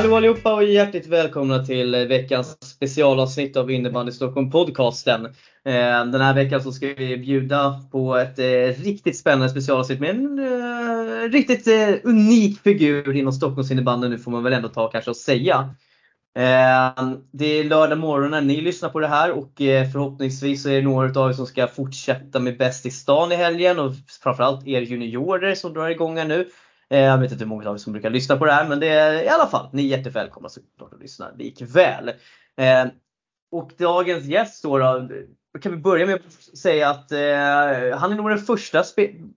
Hallå allihopa och hjärtligt välkomna till eh, veckans specialavsnitt av Innebandy Stockholm podcasten. Eh, den här veckan så ska vi bjuda på ett eh, riktigt spännande specialavsnitt med en uh, riktigt unik figur inom Stockholms innebandy nu får man väl ändå ta kanske och säga. Det är lördag morgon när ni lyssnar på det här och förhoppningsvis så är det några av er som ska fortsätta med Bäst i stan i helgen och framförallt er juniorer som drar igång här nu. Eh, jag vet inte hur många av er som brukar lyssna på det här men det är i alla fall, ni är jättevälkomna såklart att lyssna likväl. Eh, och dagens gäst då, då kan vi börja med att säga att eh, han är nog den första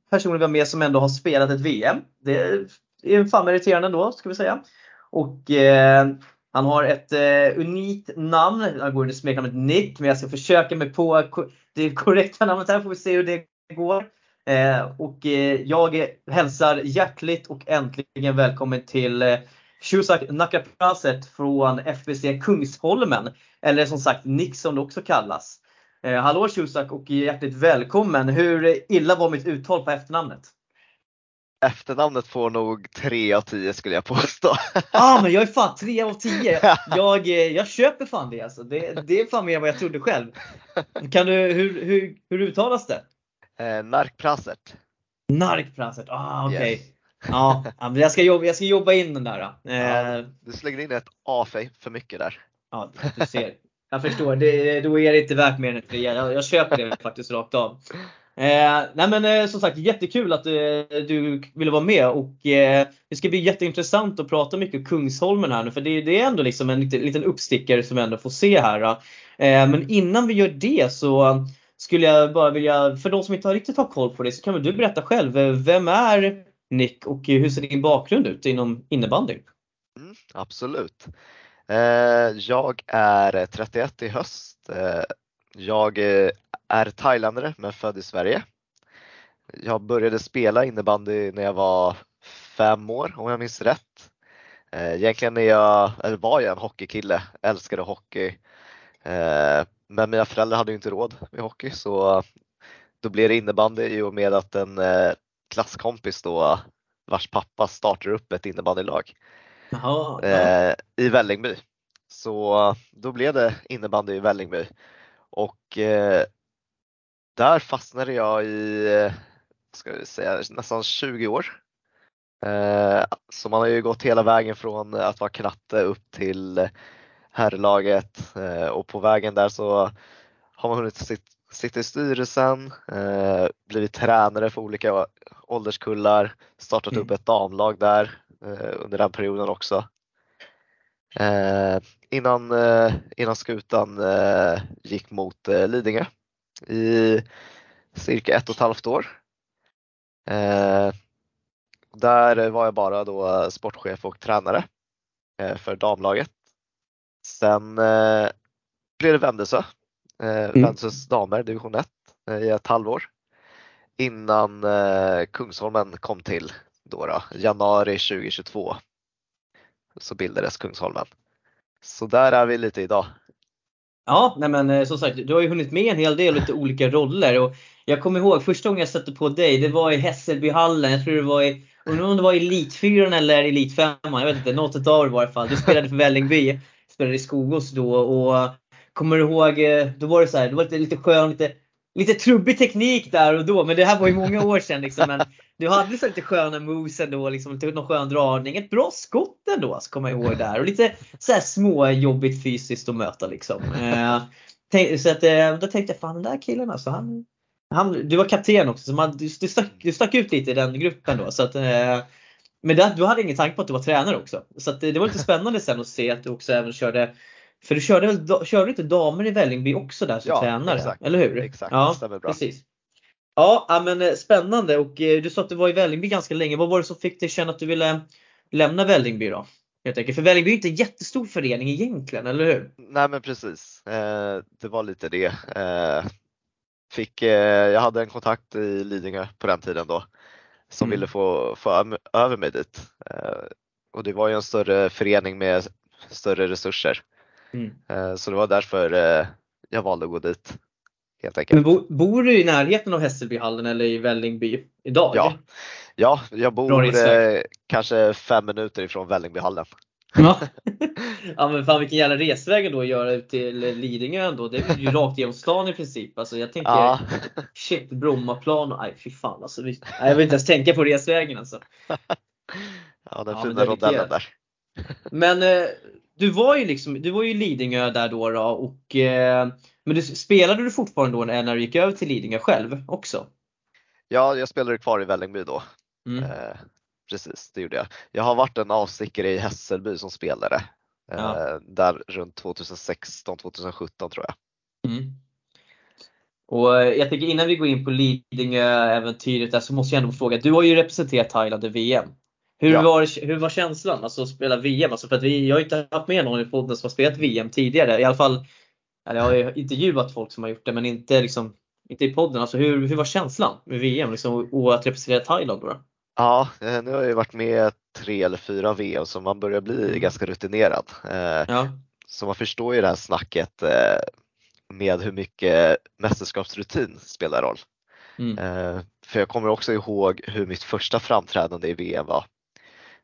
personen vi har med som ändå har spelat ett VM. Det är fan meriterande ändå, ska vi säga. Och eh, han har ett eh, unikt namn. Han går under smeknamnet Nick, men jag ska försöka mig på det korrekta namnet här, får vi se hur det går. Eh, och eh, jag hälsar hjärtligt och äntligen välkommen till eh, Shusak Nakapraset från FBC Kungsholmen. Eller som sagt Nick som det också kallas. Eh, hallå Shusak och hjärtligt välkommen! Hur illa var mitt uttal på efternamnet? Efternamnet får nog 3 av 10 skulle jag påstå. Ja ah, men jag är fan 3 av 10! Jag, eh, jag köper fan det alltså. Det, det är fan mer än vad jag trodde själv. Kan du, hur, hur, hur uttalas det? Eh, Narkprasert. Narkprasert, ah okej. Okay. Yes. Ja, jag ska, jobba, jag ska jobba in den där. Eh, du slänger in ett A för mycket där. Ja, du ser. Jag förstår, det, då är det inte värt mer än ett trea. Jag, jag köper det faktiskt rakt av. Eh, nej men eh, som sagt jättekul att eh, du ville vara med och eh, det ska bli jätteintressant att prata mycket Kungsholmen här nu för det, det är ändå liksom en liten, liten uppstickare som vi ändå får se här. Eh, men innan vi gör det så skulle jag bara vilja, för de som inte riktigt har koll på det så kan väl du berätta själv. Eh, vem är Nick och eh, hur ser din bakgrund ut inom innebandy? Mm, absolut. Eh, jag är 31 i höst. Jag är thailändare men född i Sverige. Jag började spela innebandy när jag var fem år om jag minns rätt. Egentligen är jag, eller var jag en hockeykille, älskade hockey. Men mina föräldrar hade inte råd med hockey så då blev det innebandy i och med att en klasskompis då vars pappa startar upp ett innebandylag Jaha, eh, i Vällingby. Så då blev det innebandy i Vällingby och eh, där fastnade jag i ska vi säga, nästan 20 år. Eh, så man har ju gått hela vägen från att vara knatte upp till herrlaget eh, och på vägen där så har man hunnit sitta i styrelsen, eh, blivit tränare för olika ålderskullar, startat mm. upp ett damlag där eh, under den perioden också. Innan, innan skutan gick mot Lidingö i cirka ett och ett halvt år. Där var jag bara då sportchef och tränare för damlaget. Sen blev det Vändelsö, mm. Vändelsös damer, division 1 i ett halvår innan eh, Kungsholmen kom till då, då, januari 2022 så bildades Kungsholmen. Så där är vi lite idag. Ja, nej men eh, som sagt, du har ju hunnit med en hel del lite olika roller. Och jag kommer ihåg första gången jag stötte på dig, det var i Hässelbyhallen. Jag tror det var i, undrar om det var i Elitfyran eller Elitfemman. Jag vet inte, något av det var i alla fall. Du spelade för Vällingby, spelade i Skogås då. Och kommer du ihåg, eh, då var det så här, det var lite, lite skön, lite lite trubbig teknik där och då, men det här var ju många år sedan. Liksom, men du hade så lite sköna moves ändå, liksom, lite någon skön dragning. Ett bra skott ändå, så kommer jag ihåg där. Och lite så här små jobbigt fysiskt att möta liksom. Eh, så att, eh, då tänkte jag, fan den där killen alltså, han, han, du var kapten också, så man, du, du, stack, du stack ut lite i den gruppen då. Så att, eh, men det, du hade ingen tanke på att du var tränare också. Så att, det var lite spännande sen att se att du också även körde för du körde väl körde inte damer i Vällingby också där som ja, tränare? Exakt, eller hur? Exakt, ja, stämmer bra. Precis. Ja, men eh, spännande och eh, du sa att du var i Vällingby ganska länge. Vad var det som fick dig känna att du ville lämna Vällingby då? Helt enkelt. För Vällingby är inte en jättestor förening egentligen, eller hur? Nej men precis. Eh, det var lite det. Fick, jag hade en kontakt i Lidingö på den tiden då som mm. ville få, få över mig dit. Och det var ju en större förening med större resurser. Mm. Eh, så det var därför eh, jag valde att gå dit. Men bor du i närheten av Hässelbyhallen eller i Vällingby idag? Ja, ja jag bor eh, kanske fem minuter ifrån Vällingbyhallen. Ja. ja men fan vilken jävla resväg då att göra ut till Lidingö ändå. Det är ju rakt genom stan i princip. Alltså jag tänker Ja, shit Brommaplan och nej fy fan alltså. Vi, nej, jag vill inte ens tänka på resvägen alltså. ja den Ja, fina rondellen där. Men eh, du var ju liksom, du var ju Lidingö där då, då och eh, men du, spelade du fortfarande då när du gick över till Lidingö själv också? Ja, jag spelade kvar i Vällingby då. Mm. Eh, precis, det gjorde jag. Jag har varit en avstickare i Hässelby som spelare. Eh, Ja. Där runt 2016, 2017 tror jag. Mm. Och eh, jag tänker innan vi går in på Lidingö-äventyret där så måste jag ändå fråga, du har ju representerat Thailand i VM. Hur, Ja. var, hur var känslan alltså att spela VM? Alltså för att vi, jag har inte haft med någon i podden som har spelat VM tidigare. I alla fall, eller jag har ju intervjuat folk som har gjort det men inte, liksom, inte i podden. Alltså hur, hur var känslan med VM liksom, och att representera Thailand? Då? Ja, eh, nu har jag ju varit med tre eller fyra VM så man börjar bli Mm. ganska rutinerad. Eh, Ja. Så man förstår ju det här snacket eh, med hur mycket mästerskapsrutin spelar roll. Mm. För jag kommer också ihåg hur mitt första framträdande i VM var.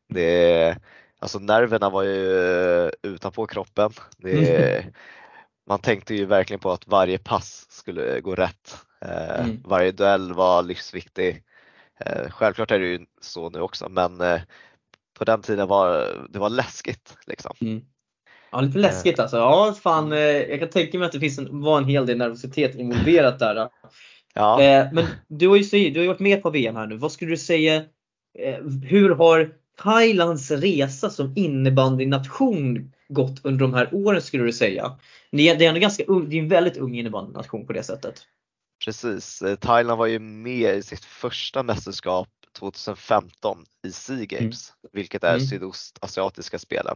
Det, alltså nerverna var ju utanpå kroppen. Det, man tänkte ju verkligen på att varje pass skulle gå rätt. Mm. Varje duell var livsviktig. Eh, Självklart är det ju så nu också men eh, på den tiden var det var läskigt. Liksom. Mm. Ja, lite läskigt alltså. Ja, fan, eh, jag kan tänka mig att det finns en, var en hel del nervositet involverat där. Ja. Eh, men du har, ju, du har ju varit med på VM här nu. Vad skulle du säga, eh, hur har Thailands resa som innebandynation gått under de här åren skulle du säga? Ni är- Det är ganska det är en väldigt ung innebandynation på det sättet. Precis, Eh, Thailand var ju med i sitt första mästerskap 2015 i Sea Games, vilket är Mm. sydostasiatiska spelen.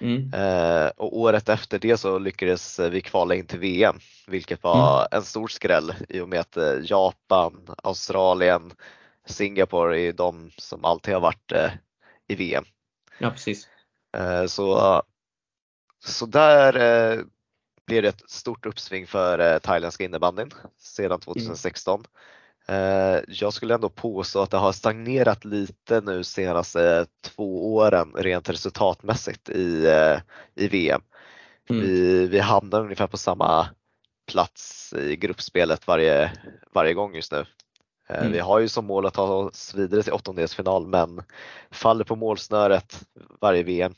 Mm. Eh, och året efter det så lyckades vi kvala in till VM, vilket var en stor skräll i och med att eh, Japan, Australien, Singapore är de som alltid har varit eh, i VM. Ja, precis. Eh, så, så där eh, blev det ett stort uppsving för eh, thailändska innebandyn sedan 2016. Eh, jag skulle ändå påstå att det har stagnerat lite nu senaste två åren rent resultatmässigt i, eh, i VM. Mm. Vi, vi hamnar ungefär på samma plats i gruppspelet varje, varje gång just nu. Mm. Vi har ju som mål att ta oss vidare till åttondelsfinal men faller på målsnöret varje VM.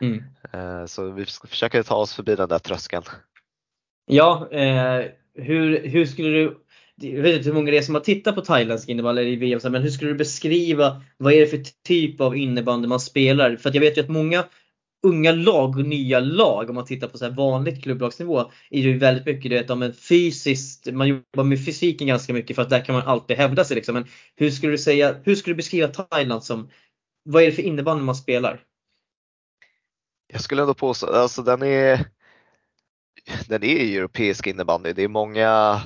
Mm. Eh, Så vi ska försöka ta oss förbi den där tröskeln. Ja, eh, hur, hur skulle du jag vet inte hur många det är som har tittat på thailändsk innebandy i VM, men hur skulle du beskriva vad är det för typ av innebandy man spelar? För jag vet ju att många unga lag och nya lag, om man tittar på så här vanligt klubblagsnivå, är ju väldigt mycket det om en fysiskt, man jobbar med fysiken ganska mycket för att där kan man alltid hävda sig. Liksom. Men hur skulle du säga, hur skulle du beskriva Thailand som, vad är det för innebandy man spelar? Jag skulle ändå påstå, alltså den är den är europeisk innebandy. Det är många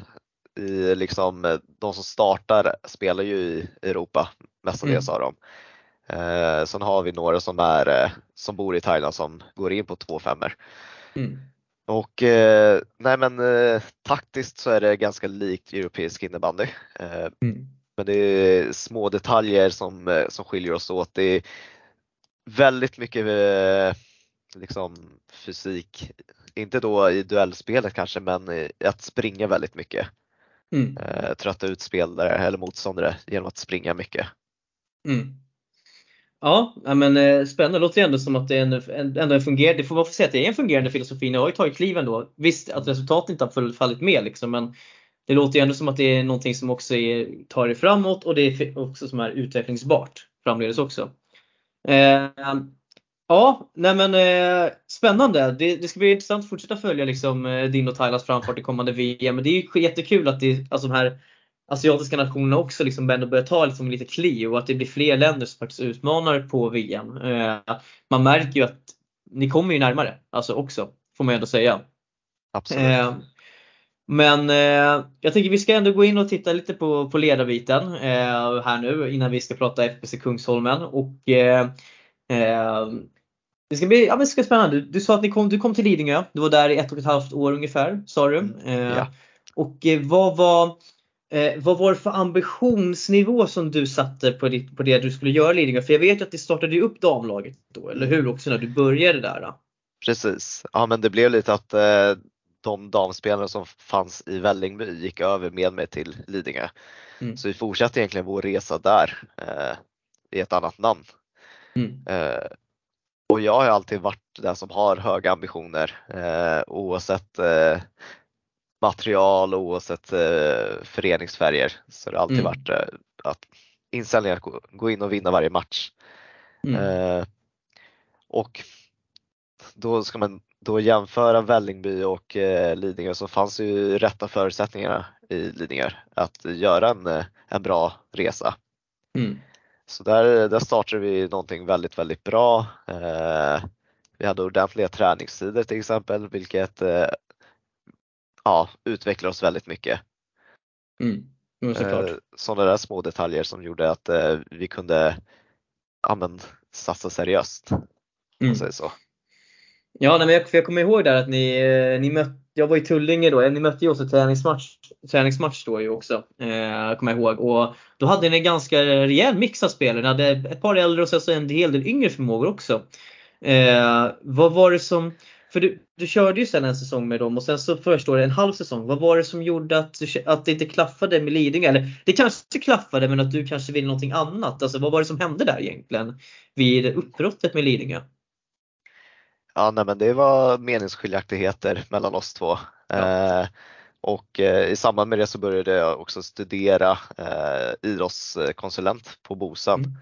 i liksom, de som startar spelar ju i Europa mestadels av dem. Eh, sen har vi några som, är, eh, som bor i Thailand som går in på 2-5 Mm. Och eh, nej men eh, taktiskt så är det ganska likt europeisk innebandy. Eh, Mm. men det är små detaljer som, eh, som skiljer oss åt. Det är väldigt mycket eh, liksom, fysik, inte då i duellspelet kanske men i att springa väldigt mycket. Mm. Eh, trötta ut spelare eller motståndare genom att springa mycket. Mm. Ja, men eh, spännande. Det låter ju ändå som att det är en, en, ändå en fungerande, det får man säga att det är en fungerande filosofi. Ni har ju tagit kliven då. Visst att resultatet inte har fallit med liksom, men det låter ju ändå som att det är någonting som också är, tar er framåt och det är också som är utvecklingsbart framledes också. Eh, ja, nej men eh, spännande. Det, det ska bli intressant att fortsätta följa liksom, eh, din och Thailands framfart i kommande VM. Men det är ju jättekul att det, alltså de här asiatiska nationerna också liksom ändå börjar ta liksom lite kliv och att det blir fler länder som faktiskt utmanar på VM. Eh, man märker ju att ni kommer ju närmare alltså också, får man ju ändå säga. Absolut. Eh, men eh, jag tänker vi ska ändå gå in och titta lite på, på ledarbiten eh, här nu innan vi ska prata FBC Kungsholmen. Och, eh, eh, det ska bli ja, men det ska bli spännande. Du, sa att ni kom, du kom till Lidingö. Du var där i ett och ett halvt år ungefär, sa du. Eh, ja. Och eh, vad var Eh, vad var det för ambitionsnivå som du satte på, ditt, på det du skulle göra i Lidingö? För jag vet ju att det startade upp damlaget då, eller hur? Också när du började där. Då. Precis, ja men det blev lite att eh, de damspelare som fanns i Vällingby gick över med mig till Lidingö. Mm. Så vi fortsatte egentligen vår resa där eh, i ett annat namn. Mm. Eh, och jag har alltid varit den som har höga ambitioner eh, oavsett eh, material och oavsett eh, föreningsfärger. Så det har alltid mm. varit eh, att inställningen att gå, gå, in och vinna varje match. Mm. Eh, och då ska man då jämföra Vällingby och eh, Lidingö så fanns ju rätta förutsättningarna i Lidingö att göra en, eh, en bra resa. Mm. Så där, där startade vi någonting väldigt, väldigt bra. Eh, vi hade ordentliga träningstider till exempel, vilket eh, ja, utvecklar oss väldigt mycket. Mm. Eh, sådana där små detaljer som gjorde att eh, vi kunde ja, men, satsa seriöst. Mm. säger så. Ja, men jag, jag kommer ihåg där att ni, eh, ni mötte, jag var i Tullinge då, ni mötte ju oss i träningsmatch, träningsmatch då ju också. Eh, kommer jag ihåg. Och då hade ni en ganska rejäl mix av spelare. Ni hade ett par äldre och sen en hel del yngre förmågor också. Eh, vad var det som, för du, du körde ju sen en säsong med dem och sen så förstår det en halv säsong. Vad var det som gjorde att, att det inte klaffade med Lidingö? Eller det kanske klaffade men att du kanske ville någonting annat. Alltså vad var det som hände där egentligen vid uppbrottet med Lidingö? Ja, nej, men det var meningsskiljaktigheter mellan oss två. Ja. Eh, och eh, i samband med det så började jag också studera eh, idrottskonsulent på Bosön. Mm.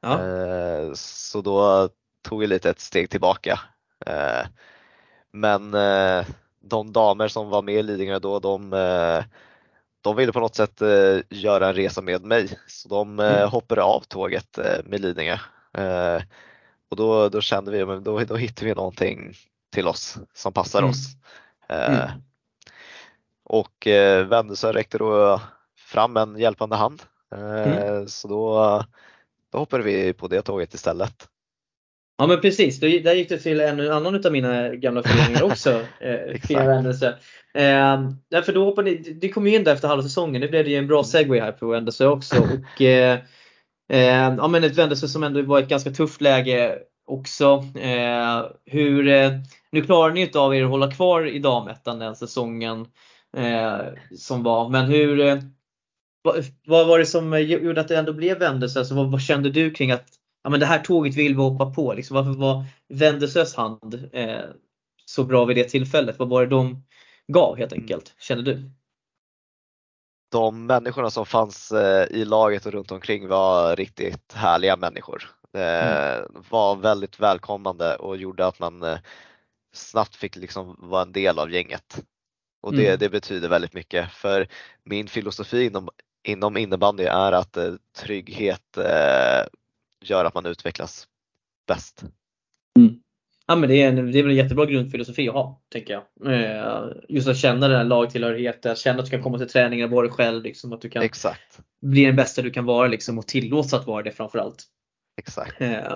Ja. Eh, så då tog jag lite ett steg tillbaka. Eh, men eh, de damer som var med i Lidingö då, de, de ville på något sätt göra en resa med mig. Så de mm. hoppade av tåget med Lidingö. Och då, då kände vi att då, då hittar vi någonting till oss som passar mm. oss. Eh, mm. Och eh, Vändelsö räckte då fram en hjälpande hand. Eh, mm. Så då, då hoppade vi på det tåget istället. Ja men precis, då, där gick du till en annan av mina gamla föreningar också, eh, Fina Vändelsö. Eh, därför då hoppade ni, det kom ju in där efter halva säsongen, nu blev det ju en bra segway här på Vändelsö också. Och, eh, ja, men ett Vändelse som ändå var ett ganska tufft läge också. Eh, hur, eh, nu klarar ni inte av er att hålla kvar i damettan den säsongen eh, som var. Men hur, eh, vad, vad, var det som gjorde att det ändå blev Vändelse? Alltså, vad, vad, kände du kring att ja, men det här tåget vill vi hoppa på? Liksom, varför var Vändelses hand eh, så bra vid det tillfället? Vad var det de gav helt enkelt, kände du? De människorna som fanns eh, i laget och runt omkring var riktigt härliga människor. Mm. Var väldigt välkomnande och gjorde att man eh, snabbt fick liksom vara en del av gänget. Och det, mm. det betyder väldigt mycket för min filosofi inom, inom innebandy är att trygghet gör att man utvecklas bäst. Mm. Ja, men det, är en, det är väl en jättebra grundfilosofi att ha, tänker jag. Eh, just att känna den här lagtillhörigheten, känna att du kan komma till träningar, vara dig själv, liksom, att du kan Exakt. bli den bästa du kan vara liksom, och tillåts att vara det framförallt. Exakt. Eh,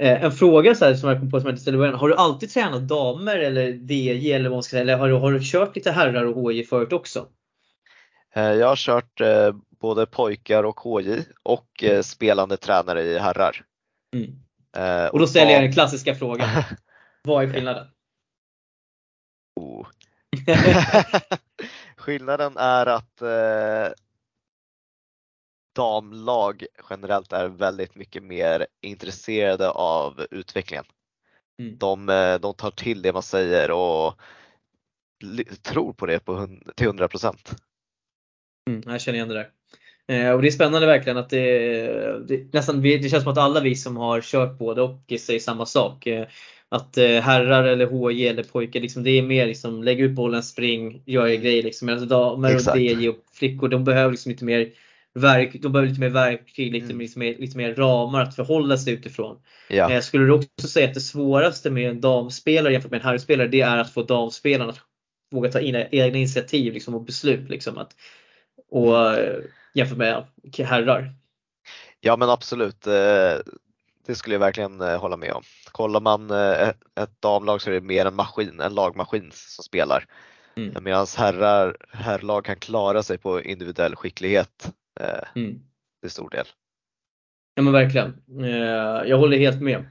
eh, en fråga så här, som jag kom på som jag inte ställde början. Har du alltid tränat damer eller DJ eller vad man ska säga, eller har du, har du kört lite herrar och HJ förut också? Jag har kört både pojkar och HJ och spelande tränare i herrar. Mm. Eh, och då ställer jag den klassiska frågan. Vad är skillnaden? Oh. skillnaden är att eh, damlag generellt är väldigt mycket mer intresserade av utvecklingen. Mm. De, eh, de tar till det man säger och tror på det på, till 100 procent. Mm, jag känner igen det där. Eh, och det är spännande verkligen att det, det, nästan, det känns som att alla vi som har kört både och säger samma sak. Eh, att eh, herrar eller HJ eller pojkar, liksom, det är mer liksom, lägg ut bollen, spring, gör er grej. Liksom. Medan damer och DJ och flickor de behöver liksom lite mer verk, de behöver lite mer verktyg, lite, mm. lite, mer, lite mer ramar att förhålla sig utifrån. Ja. Skulle du också säga att det svåraste med en damspelare jämfört med en herrspelare det är att få damspelarna att våga ta in egna initiativ liksom, och beslut. Liksom, att, och jämfört med herrar. Ja men absolut, eh, det skulle jag verkligen eh, hålla med om. Kollar man eh, ett damlag så är det mer en maskin, en lagmaskin som spelar. Mm. Medan herrar, herrlag kan klara sig på individuell skicklighet mm. till stor del. Ja men verkligen. Jag håller helt med.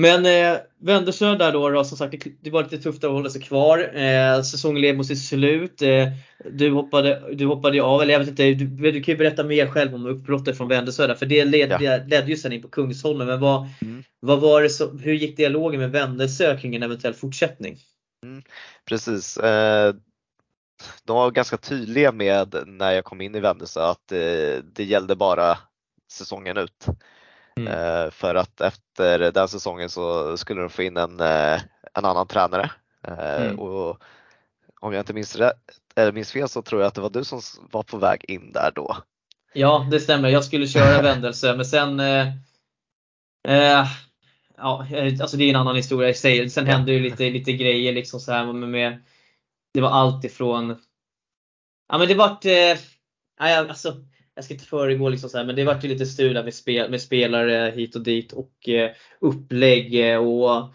Men eh, Wendersö där då, då, som sagt, det var lite tufft att hålla sig kvar. Eh, säsongen led mot sitt slut. Eh, du, hoppade, du hoppade av, eller jag vet inte, du, du kan ju berätta mer själv om uppbrottet från Wendersö där, för det led, ja. ledde ju sen in på Kungsholmen. Men vad, mm. vad var det så, hur gick dialogen med Wendersö kring en eventuell fortsättning? Mm, precis. Eh, de var ganska tydliga med när jag kom in i Wendersö att eh, det gällde bara säsongen ut. Mm. Eh, för att efter den säsongen så skulle de få in en, eh, en annan tränare. Eh, mm. Och om jag inte minns, rätt, eller minns fel så tror jag att det var du som var på väg in där då. Ja, det stämmer. Jag skulle köra vändelse men sen eh, eh, Ja, alltså det är en annan historia i sig. Sen hände ju lite, lite grejer liksom så här med, med Det var allt ifrån Ja men det vart eh, alltså, jag ska inte föregå liksom så här, men det vart ju lite strul med, spel, med spelare hit och dit och eh, upplägg eh, och,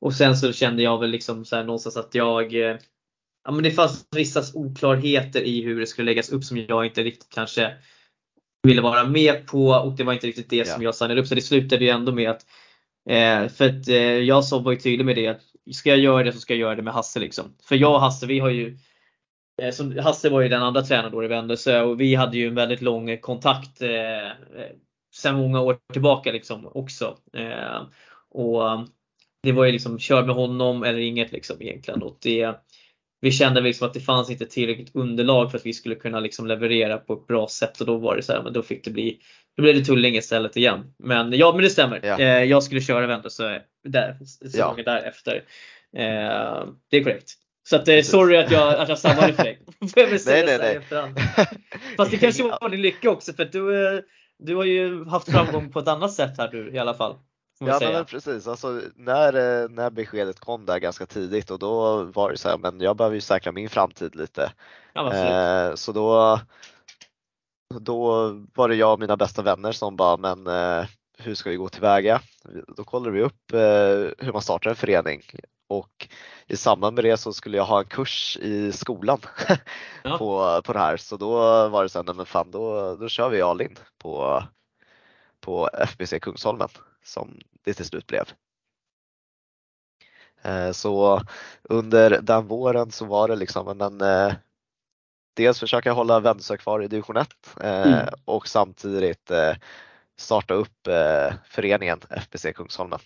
och sen så kände jag väl liksom så här någonstans att jag eh, Ja men det fanns vissa oklarheter i hur det skulle läggas upp som jag inte riktigt kanske ville vara med på och det var inte riktigt det ja. som jag signade upp. Så det slutade ju ändå med att eh, för att eh, jag så var ju tydlig med det att ska jag göra det så ska jag göra det med Hasse liksom. För jag och Hasse vi har ju som Hasse var ju den andra tränaren då i Vändelse och vi hade ju en väldigt lång kontakt eh, sedan många år tillbaka liksom också. Eh, och det var ju liksom kör med honom eller inget liksom egentligen. Och det, vi kände liksom att det fanns inte tillräckligt underlag för att vi skulle kunna liksom leverera på ett bra sätt och då var det så här, men då fick det bli då blev det Tullinge istället igen. Men ja, men det stämmer. Ja. jag skulle köra Vändelse där, säsongen ja. därefter. det är korrekt. Så att, eh, sorry att jag, att jag stammade för dig. nej, nej, nej. Fast det kanske var din lycka också för du, eh, du har ju haft framgång på ett annat sätt här du i alla fall. Ja men precis, alltså, när, eh, när beskedet kom där ganska tidigt och då var det så här, men jag behöver ju säkra min framtid lite. Ja, eh, så då, då var det jag och mina bästa vänner som bara, men eh, hur ska vi gå tillväga? Då kollade vi upp eh, hur man startar en förening och i samband med det så skulle jag ha en kurs i skolan ja. på, på det här så då var det så här, men fan då, då kör vi all in på, på FBC Kungsholmen som det till slut blev. Eh, så under den våren så var det liksom men eh, dels försöka hålla Vändelsö kvar i division 1 eh, mm. och samtidigt starta upp föreningen FBC Kungsholmen.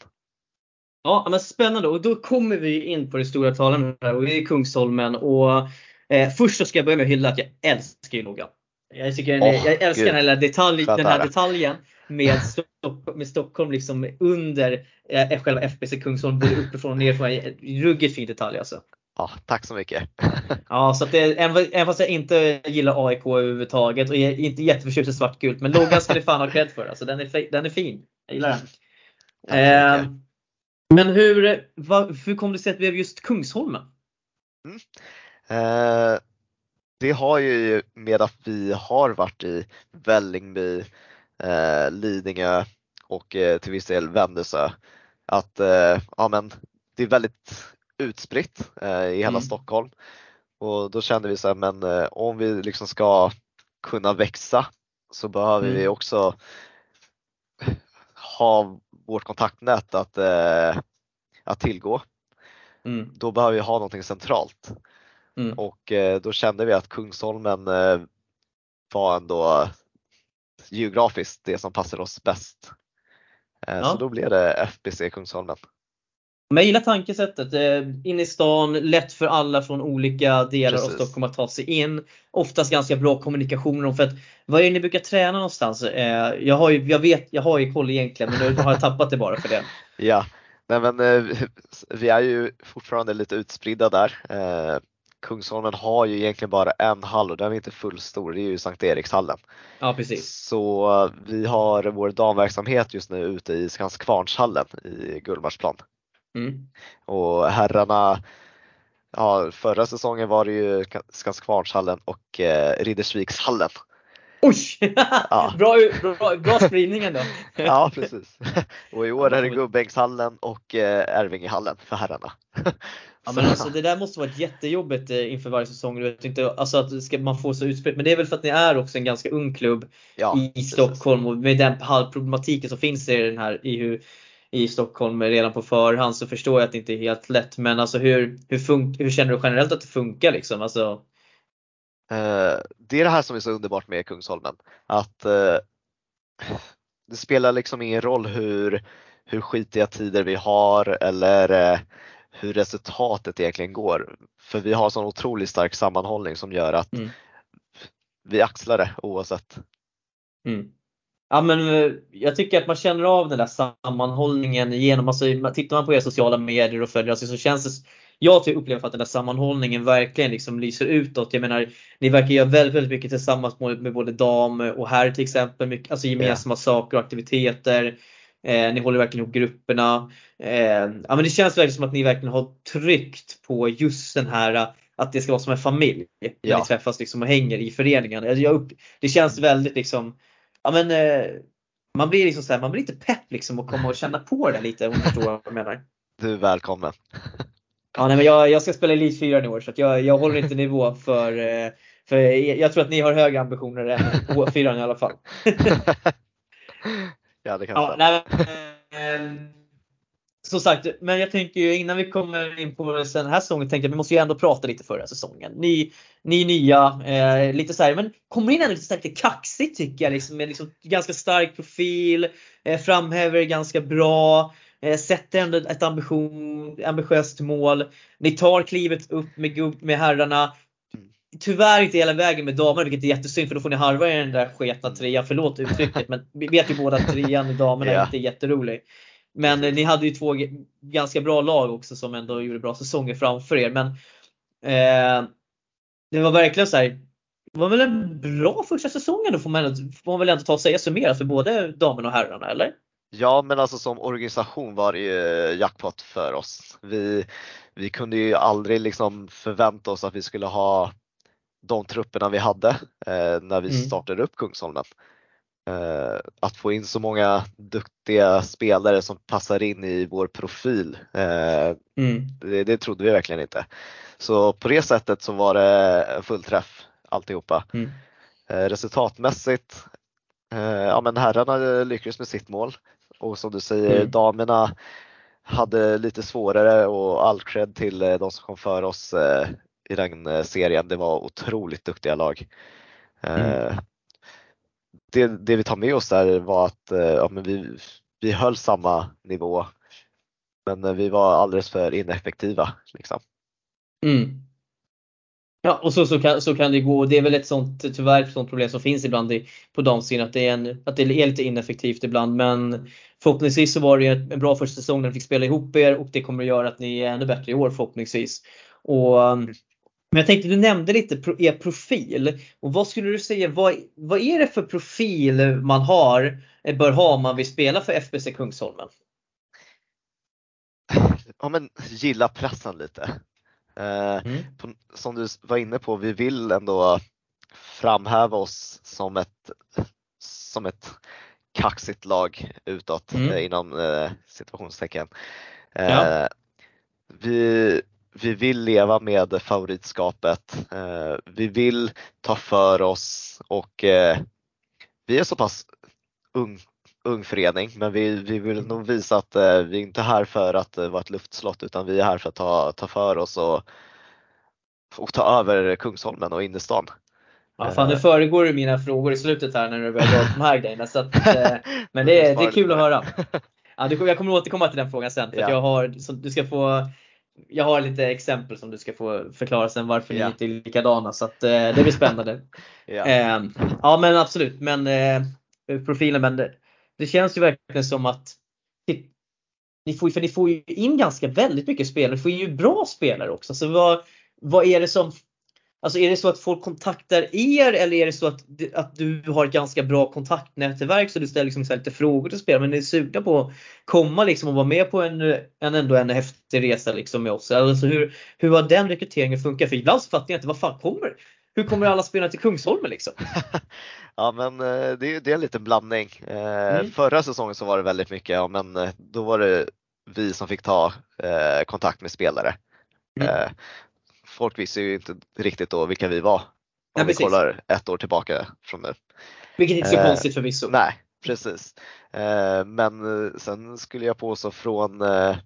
Ja, men spännande och då kommer vi in på det stora talan och vi är Kungsholmen och eh, först så ska jag börja med att hylla att jag älskar ju loggan. Jag, tycker, oh, jag älskar den här, detalj, den här detaljen med, Stock, med Stockholm liksom under eh, själva FBC Kungsholm, både uppifrån och nerifrån. Ruggigt fin detalj alltså. Ja, tack så mycket. ja, så att det, även fast jag inte gillar AIK överhuvudtaget och är inte jätteförtjust i svartgult, men loggan ska det fan ha cred för. Alltså, den, är, den är fin. Jag gillar den. Eh, men hur, vad, hur kom det sig att det blev just Kungsholmen? Mm. Eh, det har ju med att vi har varit i Vällingby, eh, Lidingö och eh, till viss del Vändelsö. Att eh, ja, men det är väldigt utspritt eh, i hela mm. Stockholm. Och då kände vi så här, men eh, om vi liksom ska kunna växa så behöver mm. vi också ha vårt kontaktnät att, eh, att tillgå. Mm. Då behöver vi ha någonting centralt. Mm. Och eh, då kände vi att Kungsholmen eh, var ändå geografiskt det som passade oss bäst. Eh, ja. Så då blev det FBC Kungsholmen. Men jag gillar tankesättet. Eh, in i stan, lätt för alla från olika delar Precis. av Stockholm att ta sig in. Oftast ganska bra kommunikationer. För att, var är det ni brukar träna någonstans? Eh, jag har ju, jag vet, jag har ju koll egentligen men nu har jag tappat det bara för det. Ja, Nej, men, eh, vi är ju fortfarande lite utspridda där. Kungsholmen har ju egentligen bara en hall och den är inte fullstor, det är ju Sankt Erikshallen. Ja precis. Så vi har vår damverksamhet just nu ute i Skanskvarnshallen i Gullmarsplan. Mm. Och herrarna, ja, förra säsongen var det ju Skanskvarnshallen och eh, Riddersvikshallen. Oj! Ja. bra, bra, bra spridning ändå. ja precis. Och i år är det Gubbängshallen och eh, Ervingehallen för herrarna. Ja men alltså det där måste vara jättejobbigt eh, inför varje säsong. Du vet inte, alltså att ska man få så utspritt. Men det är väl för att ni är också en ganska ung klubb ja, i precis. Stockholm och med den problematiken som finns i den här i hur i Stockholm redan på förhand så förstår jag att det inte är helt lätt. Men alltså hur, hur, fun- hur känner du generellt att det funkar liksom? Alltså... Uh, det är det här som är så underbart med Kungsholmen. Att uh, det spelar liksom ingen roll hur, hur skitiga tider vi har eller uh, hur resultatet egentligen går. För vi har sån otroligt stark sammanhållning som gör att mm. vi axlar det oavsett. Mm. Ja men eh, jag tycker att man känner av den där sammanhållningen genom, alltså tittar man på era sociala medier och följer alltså, så känns det jag upplever att den där sammanhållningen verkligen liksom lyser utåt. Jag menar, ni verkar göra väldigt, väldigt mycket tillsammans med både dam och herr till exempel. Mycket, alltså gemensamma yeah. saker och aktiviteter. Eh, ni håller verkligen ihop grupperna. Eh, ja, men det känns verkligen som att ni verkligen har tryckt på just den här att det ska vara som en familj. När ja. ni träffas liksom och hänger i föreningen. Alltså, jag upp, det känns väldigt liksom ja men eh, man blir liksom så här, man blir lite pepp liksom och komma och känna på det lite om du förstår vad jag menar. Du är välkommen. Ja, nej, men jag, jag ska spela Elite 4 i år så jag, jag håller inte nivå för, eh, för jag tror att ni har högre ambitioner än H4 i alla fall. ja det kan ja, nej, äh, som sagt, men jag tänker ju innan vi kommer in på den här säsongen tänkte jag vi måste ju ändå prata lite förra säsongen. Ni, ni nya, eh, lite så här, men kommer in ändå lite, lite kaxigt tycker jag. Liksom, med liksom ganska stark profil, eh, framhäver ganska bra, eh, sätter ändå ett ambition, ambitiöst mål. Ni tar klivet upp med, med herrarna. Tyvärr inte hela vägen med damerna vilket är jättesynd för då får ni harva i den där sketna trean. Förlåt uttrycket men vi vet ju båda att trean med damerna yeah. inte är jätterolig. Men ni hade ju två ganska bra lag också som ändå gjorde bra säsonger framför er. Men eh, det var verkligen så här, det var väl en bra första säsong då får man, får man väl ändå ta och säga summerat för både damerna och herrarna eller? Ja men alltså som organisation var det ju jackpot för oss. Vi, vi kunde ju aldrig liksom förvänta oss att vi skulle ha de trupperna vi hade eh, när vi mm. startade upp Kungsholmen. Eh, att få in så många duktiga spelare som passar in i vår profil, eh, mm. det, det trodde vi verkligen inte. Så på det sättet så var det en fullträff alltihopa. Mm. Eh, resultatmässigt, ja men herrarna lyckades med sitt mål och som du säger, mm. damerna hade lite svårare och all cred till de som kom för oss i den serien. Det var otroligt duktiga lag. Mm det, det vi tar med oss där var att eh, ja, men vi, vi höll samma nivå men eh, vi var alldeles för ineffektiva. Liksom. Mm. Ja och så, så, kan, så kan det gå. Det är väl ett sånt, tyvärr ett sånt problem som finns ibland i, på damsidan att det, är en, att det är lite ineffektivt ibland. Men förhoppningsvis så var det en bra första säsong när ni fick spela ihop er och det kommer att göra att ni är ännu bättre i år förhoppningsvis. Och mm. Men jag tänkte, du nämnde lite er profil. Och vad skulle du säga, vad, vad är det för profil man har, eh, bör ha om man vill spela för FBC Kungsholmen? Ja men gilla pressen lite. Eh, mm. på, som du var inne på, vi vill ändå framhäva oss som ett, som ett kaxigt lag utåt mm. eh, inom eh, situationstecken. Ja. Eh, vi vi vill leva med favoritskapet. Eh, vi vill ta för oss och eh, vi är så pass ung, ung förening men vi, vi vill nog visa att eh, vi inte är här för att vara ett luftslott utan vi är här för att ta, ta för oss och, och ta över Kungsholmen och innerstan. Ja, fan, nu föregår du mina frågor i slutet här när du börjar dra de här grejerna. Så att, men det är, det är kul att höra. Ja, jag kommer återkomma till den frågan sen. För ja. jag har, du ska få jag har lite exempel som du ska få förklara sen varför yeah. ni inte är likadana så att, eh, det blir spännande. yeah. eh, ja men absolut, men eh, profilen, men det, det, känns ju verkligen som att ni får, för ni får ju in ganska väldigt mycket spelare, ni får ju bra spelare också. Så vad, vad är det som Alltså är det så att folk kontaktar er eller är det så att, att du har ett ganska bra kontaktnätverk så du ställer liksom lite frågor till spelarna men är sugna på att komma liksom och vara med på en, en ändå en häftig resa liksom med oss? Alltså hur, hur har den rekryteringen funkat? För ibland så fattar jag inte, var fan kommer hur kommer alla spelarna till Kungsholmen liksom? ja men eh, det är, det är en liten blandning. Eh, mm. Förra säsongen så var det väldigt mycket, ja men eh, då var det vi som fick ta eh, kontakt med spelare. Mm. Eh, folk visste ju inte riktigt då vilka vi var. Om ja, vi kollar ett år tillbaka från nu. Vilket inte är så eh, konstigt förvisso. Nej, precis. Eh, men eh, sen skulle jag påstå från, eh,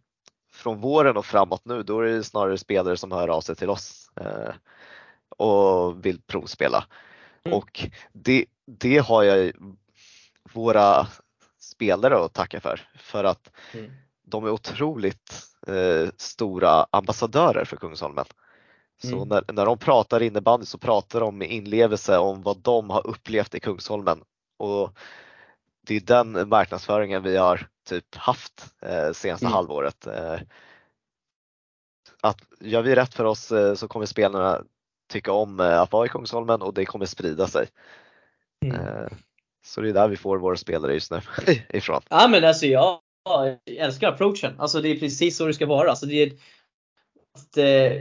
från våren och framåt nu, då är det snarare spelare som hör av sig till oss och vill provspela. Mm. Och det, det har jag våra spelare att tacka för. För att mm. de är otroligt eh, stora ambassadörer för Kungsholmen. Så mm. när, när de pratar innebandy så pratar de med inlevelse om vad de har upplevt i Kungsholmen. Och det är den marknadsföringen vi har typ haft eh, senaste mm. halvåret. Eh, att gör vi rätt för oss eh, så kommer spelarna tycka om eh, att vara i Kungsholmen och det kommer sprida sig. Mm. Eh, så det är där vi får våra spelare just nu ifrån. Ja men alltså jag, jag älskar approachen. Alltså det är precis så det ska vara. Alltså det är, att, eh,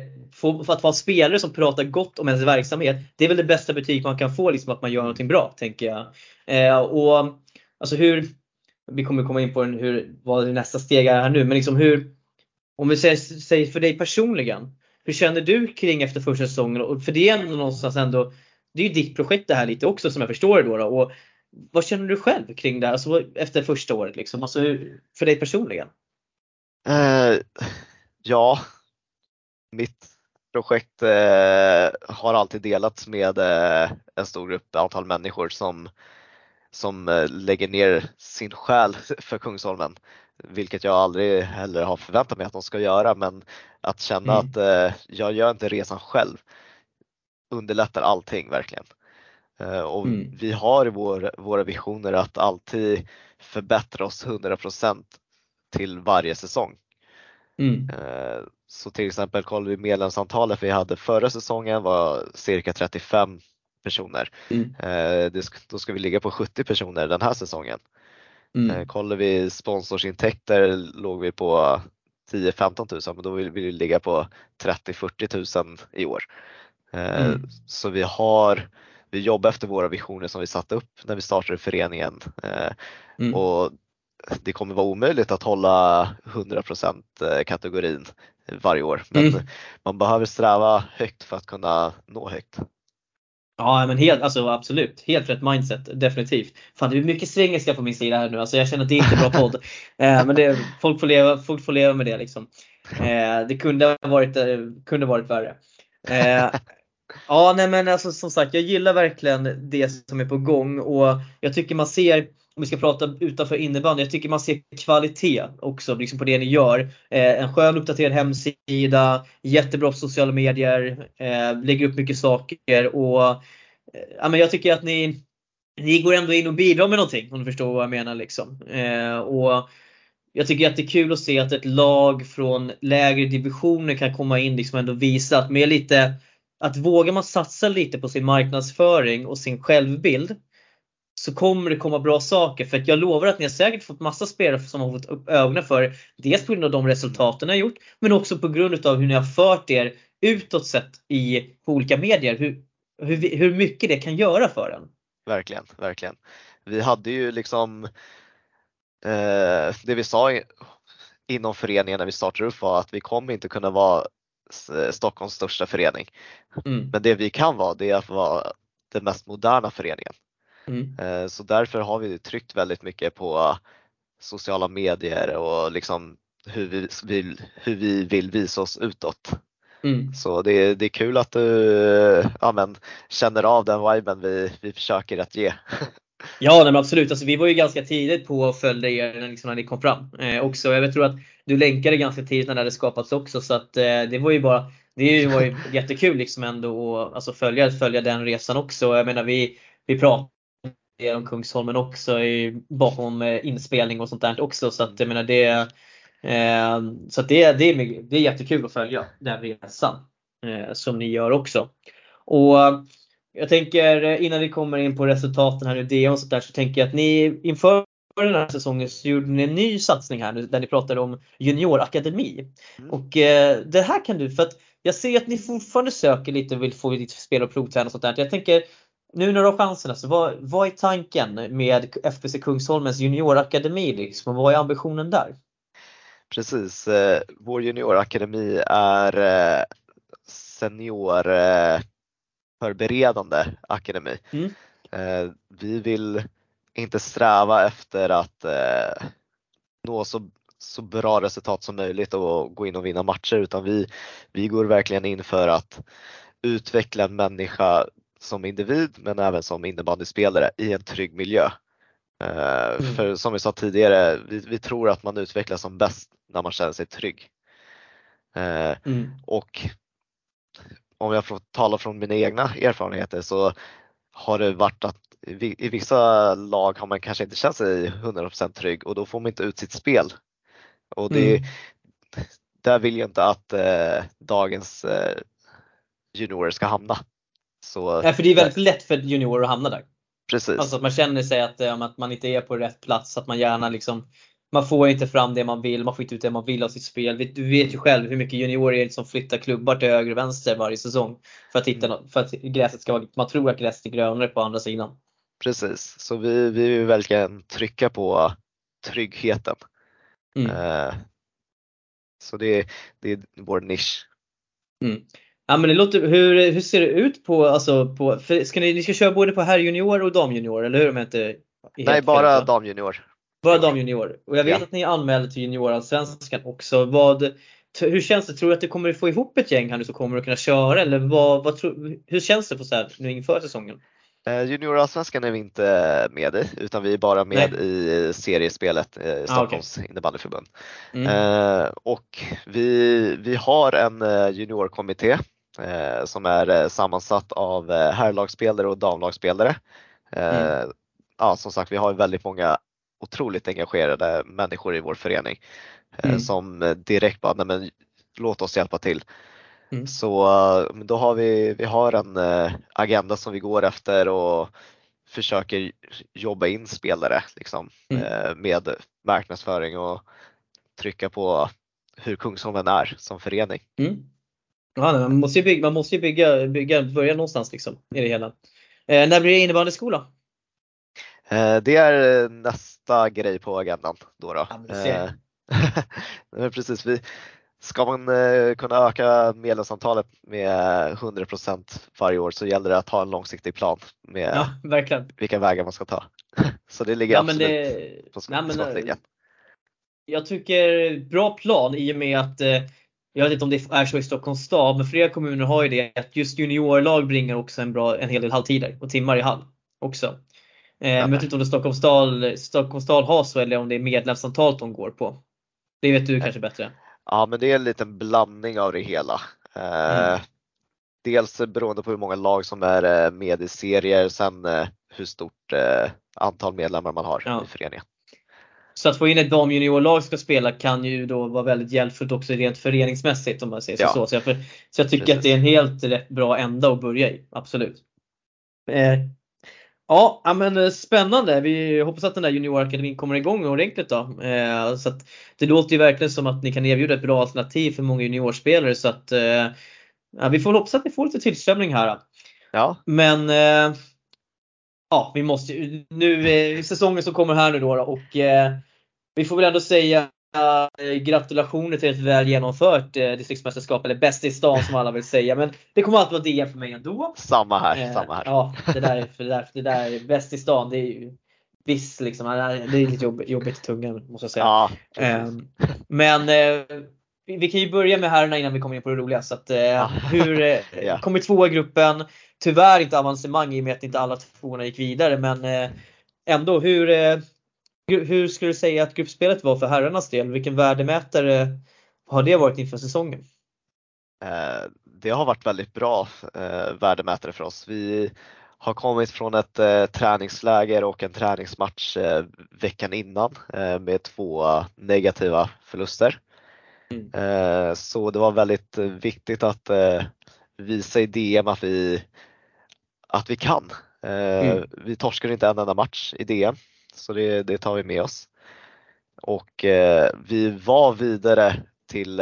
för att vara spelare som pratar gott om ens verksamhet, det är väl det bästa betyg man kan få, liksom att man gör någonting bra, tänker jag. Eh, och alltså hur, vi kommer komma in på hur, vad nästa steg är här nu, men liksom hur, om vi säger, säger för dig personligen, hur känner du kring efter första säsongen? För det är ändå någonstans ändå, det är ju ditt projekt det här lite också som jag förstår det då. då. Och vad känner du själv kring det här alltså, efter första året? Liksom? Alltså, för dig personligen? Uh, ja, mitt projekt uh, har alltid delats med uh, en stor grupp antal människor som, som lägger ner sin själ för Kungsholmen vilket jag aldrig heller har förväntat mig att de ska göra men att känna mm. att eh, jag gör inte resan själv underlättar allting verkligen. Eh, och mm. vi har vår, våra visioner att alltid förbättra oss 100% till varje säsong. Mm. Så till exempel kollar vi medlemsantalet vi hade förra säsongen var cirka 35 personer. Mm. Eh, det, då ska vi ligga på 70 personer den här säsongen. Mm. Eh, kollar vi sponsorsintäkter låg vi på 10-15 000 men då vill vi ligga på 30-40 000 i år. Eh, mm. Så vi har vi jobbar efter våra visioner som vi satte upp när vi startade föreningen mm. och det kommer vara omöjligt att hålla 100% kategorin varje år men mm. man behöver sträva högt för att kunna nå högt. Ja men helt, alltså absolut. Helt rätt mindset. Definitivt. Fan det är mycket svengelska på min sida här nu. Alltså jag känner att det är inte bra podd. eh, men det, folk, får leva, folk får leva med det liksom. Eh, det kunde ha varit, eh, kunde varit värre. Eh, ja nej men alltså som sagt jag gillar verkligen det som är på gång och jag tycker man ser om vi ska prata utanför innebandy, jag tycker man ser kvalitet också liksom på det ni gör. Eh, en skön uppdaterad hemsida, jättebra på sociala medier, eh, lägger upp mycket saker och eh, ja, men jag tycker att ni, ni går ändå in och bidrar med någonting om du förstår vad jag menar. Liksom. Eh, och jag tycker att det är kul att se att ett lag från lägre divisioner kan komma in liksom ändå visa att med lite att vågar man satsa lite på sin marknadsföring och sin självbild så kommer det komma bra saker. För att jag lovar att ni har säkert fått massa spelare som har fått upp ögonen för er. Dels på grund av de resultaten ni har gjort, men också på grund av hur ni har fört er utåt sett i, på olika medier. Hur, hur, hur mycket det kan göra för en. Verkligen, verkligen. Vi hade ju liksom eh, det vi sa inom föreningen när vi startade upp var att vi kommer inte kunna vara Stockholms största förening. Mm. Men det vi kan vara det är att vara den mest moderna föreningen. Mm. Eh, så därför har vi tryckt väldigt mycket på sociala medier och liksom hur vi vill, hur vi vill visa oss utåt. Mm. Så det, det är kul att du ja, men, känner av den viben vi, vi försöker att ge. Ja men absolut, alltså, vi var ju ganska tidigt på att följa er liksom, när ni kom fram. Eh, också. Jag tror att du länkade ganska tidigt när det hade skapats också så att eh, det var ju bara det var ju jättekul liksom ändå att alltså, följa, följa den resan också. Jag menar vi, vi pratade om Kungsholmen också i, bakom eh, inspelning och sånt där också. Så att jag menar det, eh, så att det, det, är, det är jättekul att följa den resan eh, som ni gör också. Och jag tänker innan vi kommer in på resultaten här nu, det och sånt där, så tänker jag att ni inför den här säsongen så gjorde ni en ny satsning här nu där ni pratade om juniorakademi. Mm. Och eh, det här kan du, för att jag ser att ni fortfarande söker lite och vill få lite spel och provträna och sånt där. Jag tänker, nu när du har chansen, så vad, vad är tanken med FBC Kungsholmens juniorakademi liksom, och vad är ambitionen där? Precis, eh, vår juniorakademi är eh, seniorförberedande akademi. Mm. Eh, vi vill inte sträva efter att eh, nå så, så bra resultat som möjligt och gå in och vinna matcher utan vi, vi går verkligen in för att utveckla en människa som individ men även som innebandyspelare i en trygg miljö. Eh, Mm. För som vi sa tidigare, vi, vi tror att man utvecklas som bäst när man känner sig trygg. Eh, Mm. och om jag får tala från mina egna erfarenheter så har det varit att i vi- i vissa lag har man kanske inte känt sig 100% trygg och då får man inte ut sitt spel. Och det, Mm. där vill jag inte att eh, dagens eh, juniorer ska hamna. Så Ja, för det är väldigt lätt för juniorer att hamna där. precis, Alltså att man känner sig att, eh, att man inte är på rätt plats, att man gärna liksom man får inte fram det man vill, man får inte ut det man vill av sitt spel. Du vet ju själv hur mycket juniorer är det som flyttar klubbar till höger och vänster varje säsong. För att, hitta, nå- för att gräset ska vara, man tror att gräset är grönare på andra sidan. precis. Så vi, vi vill verkligen trycka på tryggheten. Mm. Eh, så det, det är vår nisch. Ja men det låter, hur, hur ser det ut på, alltså på, ska ni, ni ska köra både på herrjunior och damjunior eller hur? Om jag inte Nej, fel, bara va? damjunior. Bara damjunior. Och jag vet Ja. att ni är anmälda till juniorallsvenskan också. Vad, hur känns det? Tror du att du kommer få ihop ett gäng här nu som kommer att kunna köra? Eller vad, vad tror, hur känns det på så här, nu inför säsongen? Eh, Juniorallsvenskan är vi inte med i utan vi är bara med i seriespelet i Stockholms innebandyförbund. Mm. Eh, och vi, vi har en eh, juniorkommitté eh, som är eh, sammansatt av eh, herrlagsspelare och damlagsspelare. Eh, Mm. ja, som sagt, vi har väldigt många otroligt engagerade människor i vår förening eh, Mm. som eh, direkt bara, nej men låt oss hjälpa till. Mm. Så eh, då har vi, vi har en eh, agenda som vi går efter och försöker jobba in spelare liksom, Mm. eh, med marknadsföring och trycka på hur Kungsholmen är som förening. Mm. Ja, man måste ju bygga, man måste bygga, bygga, börja någonstans liksom i det hela. Eh, när blir det innebandyskola? Eh, Det är eh, nästa grej på agendan. Då då. Ja. Eh, precis, vi, ska man eh, kunna öka medlemsantalet med 100 varje år så gäller det att ha en långsiktig plan med Ja, vilka vägar man ska ta. Så det ligger Ja, absolut det, på skottlinjen. Jag tycker bra plan i och med att jag vet inte om det är så i Stockholms stad, men flera kommuner har ju det att just juniorlag bringar också en, bra, en hel del halvtider och timmar i hall också. Eh, men jag vet inte om det Stockholms stad, Stockholms stad har så eller om det är medlemsantalet de går på. Det vet du kanske bättre. Ja men det är en liten blandning av det hela. Eh, Mm. Dels beroende på hur många lag som är eh, med i serier, sen eh, hur stort eh, antal medlemmar man har Ja. i föreningen. Så att få in ett damjuniorlag som ska spela kan ju då vara väldigt hjälpfullt också rent föreningsmässigt om man säger Ja. så. Så jag, för, så jag tycker Precis. att det är en helt rätt bra ända att börja i. Absolut. Eh, ja, men eh, spännande. Vi hoppas att den där juniorakademin kommer igång ordentligt då. Eh, så att det låter ju verkligen som att ni kan erbjuda ett bra alternativ för många juniorspelare så att eh, vi får hoppas att ni får lite tillströmning här. Ja, Men eh, ja, vi måste nu eh, säsongen som kommer här nu då, och eh, vi får väl ändå säga eh, gratulationer till ett väl genomfört eh, distriktsmästerskap eller bäst i stan som alla vill säga. Men det kommer alltid vara DM för mig ändå. samma här. Eh, samma här. Ja, det där, är- för det där, det där bäst i stan, det är ju viss liksom. Det är lite jobb, jobbigt i tungan måste jag säga. Ja. Ehm, men eh, vi, vi kan ju börja med herrarna innan vi kommer in på det roliga. Så att, eh, hur, eh, Ja. kommer tvåa i gruppen. Tyvärr inte avancemang i och med att inte alla tvåorna gick vidare. Men eh, ändå, hur, eh, hur- skulle du säga att gruppspelet var för herrarnas del? Vilken värdemätare har det varit inför säsongen? Eh, det har varit väldigt bra värdemätare för oss. Vi har kommit från ett eh, träningsläger och en träningsmatch eh, veckan innan eh, med två negativa förluster. Mm. Eh, så det var väldigt eh, viktigt att eh, visa i DM att vi, att vi kan. Mm. Vi torskade inte en enda match i DM så det, det tar vi med oss. Och vi var vidare till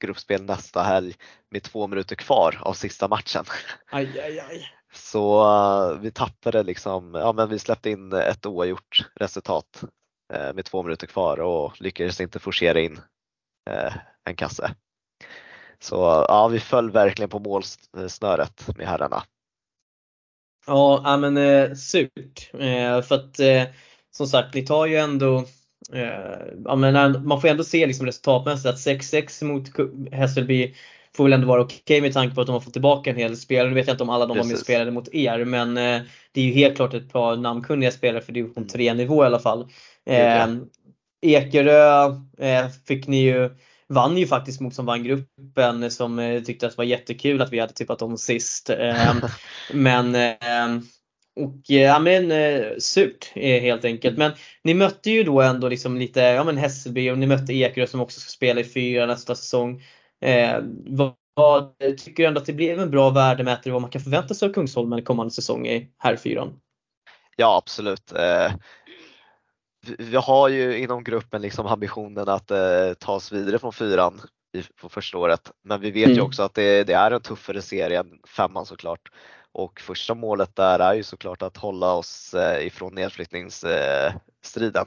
gruppspel nästa helg med två minuter kvar av sista matchen. Aj, aj, aj. Så vi tappade liksom, ja men vi släppte in ett oavgjort resultat med två minuter kvar och lyckades inte forcera in en kasse. Så ja, vi föll verkligen på målsnöret med herrarna. Ja, men eh, surt. Eh, för att eh, som sagt, ni tar ju ändå ja, men man får ändå se liksom resultatmässigt att 6-6 mot Hässelby får väl ändå vara okej okay med tanke på att de har fått tillbaka en hel spelare. Nu vet jag inte om alla de var med spelade mot er men det är ju helt klart ett par namnkunniga spelare för division 3 mm. nivå i alla fall. Eh, Ekerö eh, fick ni ju vann ju faktiskt mot som vann gruppen som eh, tyckte att det var jättekul att vi hade tippat dem sist. Ehm, men ehm, och ja men surt helt enkelt. Men ni mötte ju då ändå liksom lite, ja men Hässelby och ni mötte Ekerö som också ska spela i fyra nästa säsong. Eh, vad, vad, tycker du ändå att det blev en bra värdemätare vad man kan förvänta sig av Kungsholmen kommande säsong i herrfyran? Ja absolut. Eh, vi har ju inom gruppen liksom ambitionen att eh, ta oss vidare från fyran i, på första året. Men vi vet mm. ju också att det, det, är en tuffare serie än femman såklart. Och första målet där är ju såklart att hålla oss eh, ifrån nedflyttningsstriden.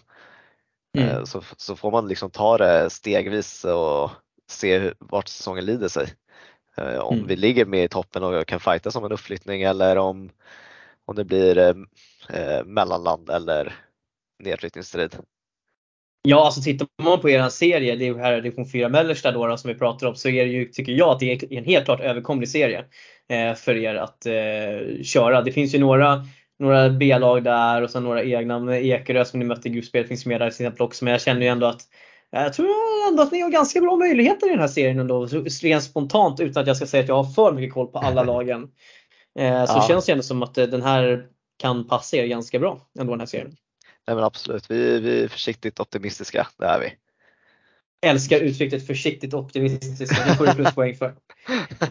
Mm. Eh, så, så får man liksom ta det stegvis och se vart säsongen lider sig. Eh, om mm. vi ligger med i toppen och kan fighta som en uppflyttning eller om, om det blir eh, mellanland eller nedflyttningsstrid. Ja, alltså tittar man på er serie, det är här division 4 Mellersta då, då, som vi pratar om, så är det ju, tycker jag, att det är en helt klart överkomlig serie eh, för er att eh, köra. Det finns ju några några B-lag där och sen några egna. Ekerö som ni mötte i gruppspelet finns med där till exempel också. Men jag känner ju ändå att jag tror ändå att ni har ganska bra möjligheter i den här serien ändå. Rent spontant utan att jag ska säga att jag har för mycket koll på alla lagen. Eh, så ja. känns det ändå som att eh, den här kan passa er ganska bra ändå den här serien. Nej men absolut, vi, vi är försiktigt optimistiska, det är vi. Älskar uttrycket försiktigt optimistiska, det får du pluspoäng för.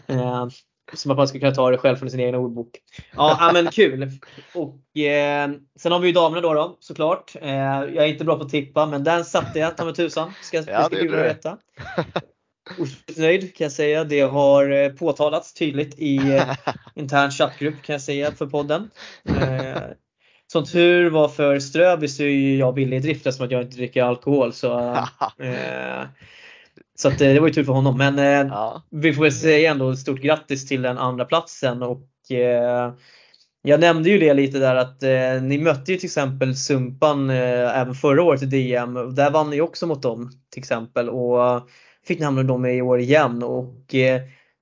Eh, som att man ska kunna ta det själv från sin egen ordbok. Ja, men kul! Och, eh, sen har vi ju damerna då, då såklart. Eh, jag är inte bra på att tippa men den satte jag ta med tusan. Ska, ja, ska gudarna veta. nöjd kan jag säga. Det har eh, påtalats tydligt i eh, intern chattgrupp kan jag säga för podden. Eh, som tur var för Ströby så är jag billig i drift eftersom att jag inte dricker alkohol. Så, eh, så att, eh, det var ju tur för honom. Men eh, ja. vi får väl säga ändå stort grattis till den andra platsen och eh, jag nämnde ju det lite där att eh, ni mötte ju till exempel Sumpan eh, även förra året i DM. Där vann ni också mot dem till exempel och fick ni hamna med dem i år igen. Och,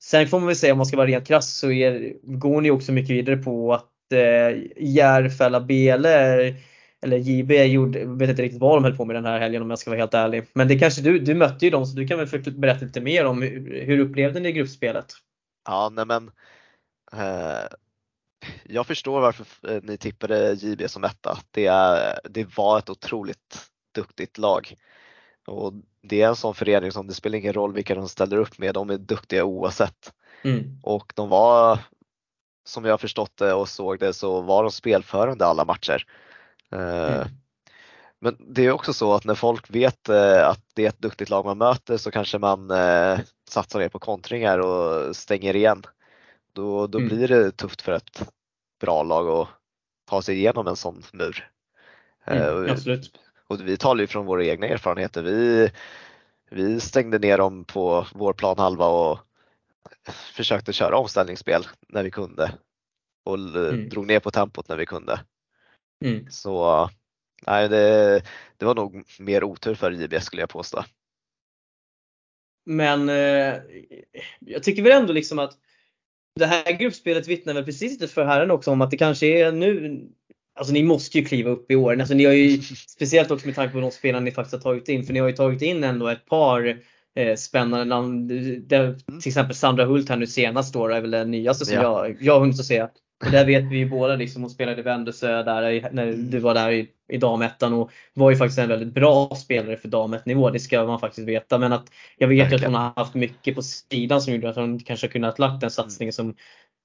sen får man väl säga om man ska vara rent krass så är, går ni också mycket vidare på att eh, Järfälla Bele eller JB gjorde, vet inte riktigt vad de höll på med den här helgen om jag ska vara helt ärlig. Men det kanske du, du mötte ju dem så du kan väl berätta lite mer om hur, hur upplevde ni gruppspelet? Ja, nej men eh, jag förstår varför eh, ni tippade JB som etta. Det, är, det var ett otroligt duktigt lag. Och det är en sån förening som det spelar ingen roll vilka de ställer upp med, de är duktiga oavsett. Mm. Och de var, som jag förstått det och såg det, så var de spelförande alla matcher. Eh, mm. Men det är också så att när folk vet eh, att det är ett duktigt lag man möter så kanske man eh, satsar mer på kontringar och stänger igen. Då, då mm. blir det tufft för ett bra lag att ta sig igenom en sån mur. Mm, absolut. Och vi talar ju från våra egna erfarenheter. Vi, vi stängde ner dem på vår planhalva och försökte köra omställningsspel när vi kunde och mm. drog ner på tempot när vi kunde. Mm. Så nej, det, det var nog mer otur för JB skulle jag påstå. Men eh, jag tycker väl ändå liksom att det här gruppspelet vittnar väl precis lite för herren också om att det kanske är nu Alltså ni måste ju kliva upp i år. Alltså, ni har ju, speciellt också med tanke på de spelarna ni faktiskt har tagit in. För ni har ju tagit in ändå ett par eh, spännande namn. Till exempel Sandra Hult här nu senast då är väl den nyaste som ja. jag, jag har hunnit att se. Och där vet vi ju båda liksom, hon spelade i Vändelsö där när du var där i, i damettan och var ju faktiskt en väldigt bra spelare för dametnivå. Det ska man faktiskt veta. Men att jag vet ju att hon har haft mycket på sidan som gjorde att hon kanske kunnat lagt den satsningen som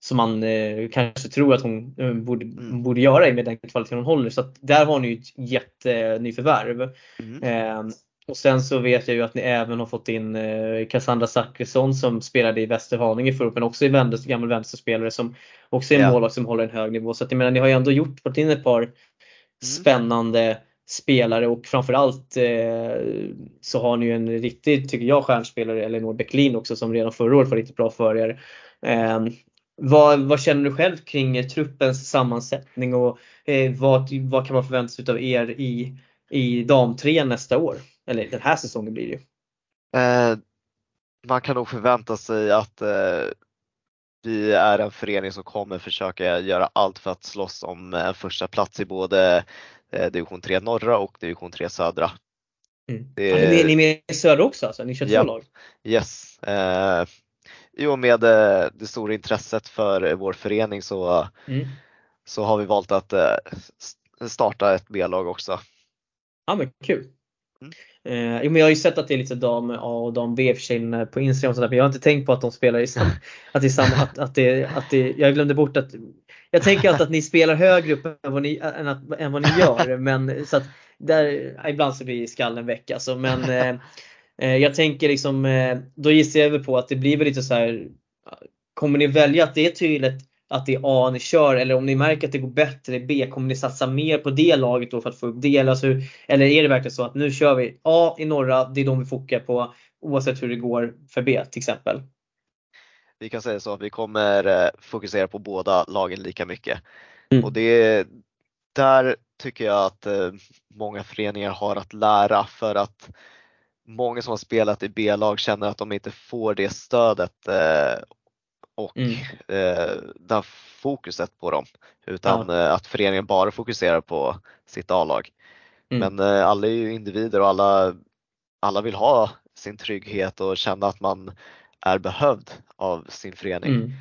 som man eh, kanske tror att hon eh, borde, Mm. borde göra med den kvaliteten hon håller. Så att där har ni ju ett jättenyförvärv. Mm. Eh, och sen så vet jag ju att ni även har fått in eh, Cassandra Zachrisson som spelade i Västerhaninge förut men också är Venders, gammal vänsterspelare som också är en Ja. målvakt som håller en hög nivå. Så att jag menar ni har ju ändå gjort, fått in ett par spännande spelare och framförallt eh, så har ni ju en riktig, tycker jag, stjärnspelare, Elinor Bäcklin också som redan förra året var riktigt bra för er. Eh, vad, vad känner du själv kring eh, truppens sammansättning och eh, vad, vad kan man förvänta sig av er i, i damtrean nästa år? Eller den här säsongen blir det ju. Eh, man kan nog förvänta sig att eh, vi är en förening som kommer försöka göra allt för att slåss om en första plats i både eh, division 3 norra och division 3 södra. Mm. Det- Ja, ni, är med i södra också alltså? Ni kör två Ja. lag? Yes. Eh, I och med eh, det stora intresset för vår förening så, Mm. så har vi valt att eh, starta ett B-lag också. Ja men kul. Mm. Eh, jo, men jag har ju sett att det är lite dam A och dam B för sig på Instagram och sådär, men jag har inte tänkt på att de spelar i samma, att det är samma, att, att det, att det, jag glömde bort att jag tänker alltid att ni spelar högre upp än vad ni, än att, än vad ni gör men så att där, ibland så blir skallen väck alltså men eh, eh, jag tänker liksom, eh, då gissar jag väl på att det blir väl lite så här. Kommer ni välja att det är tydligt att det är A ni kör eller om ni märker att det går bättre i B, kommer ni satsa mer på det laget då för att få upp det? Eller, alltså, eller är det verkligen så att nu kör vi A i norra, det är de vi fokar på oavsett hur det går för B till exempel? Vi kan säga så att vi kommer eh, fokusera på båda lagen lika mycket. Mm. Och det, där tycker jag att eh, många föreningar har att lära för att många som har spelat i B-lag känner att de inte får det stödet eh, och Mm. eh, det här fokuset på dem. Utan eh, att föreningen bara fokuserar på sitt A-lag. Mm. Men eh, alla är ju individer och alla, alla vill ha sin trygghet och känna att man är behövd av sin förening. Mm.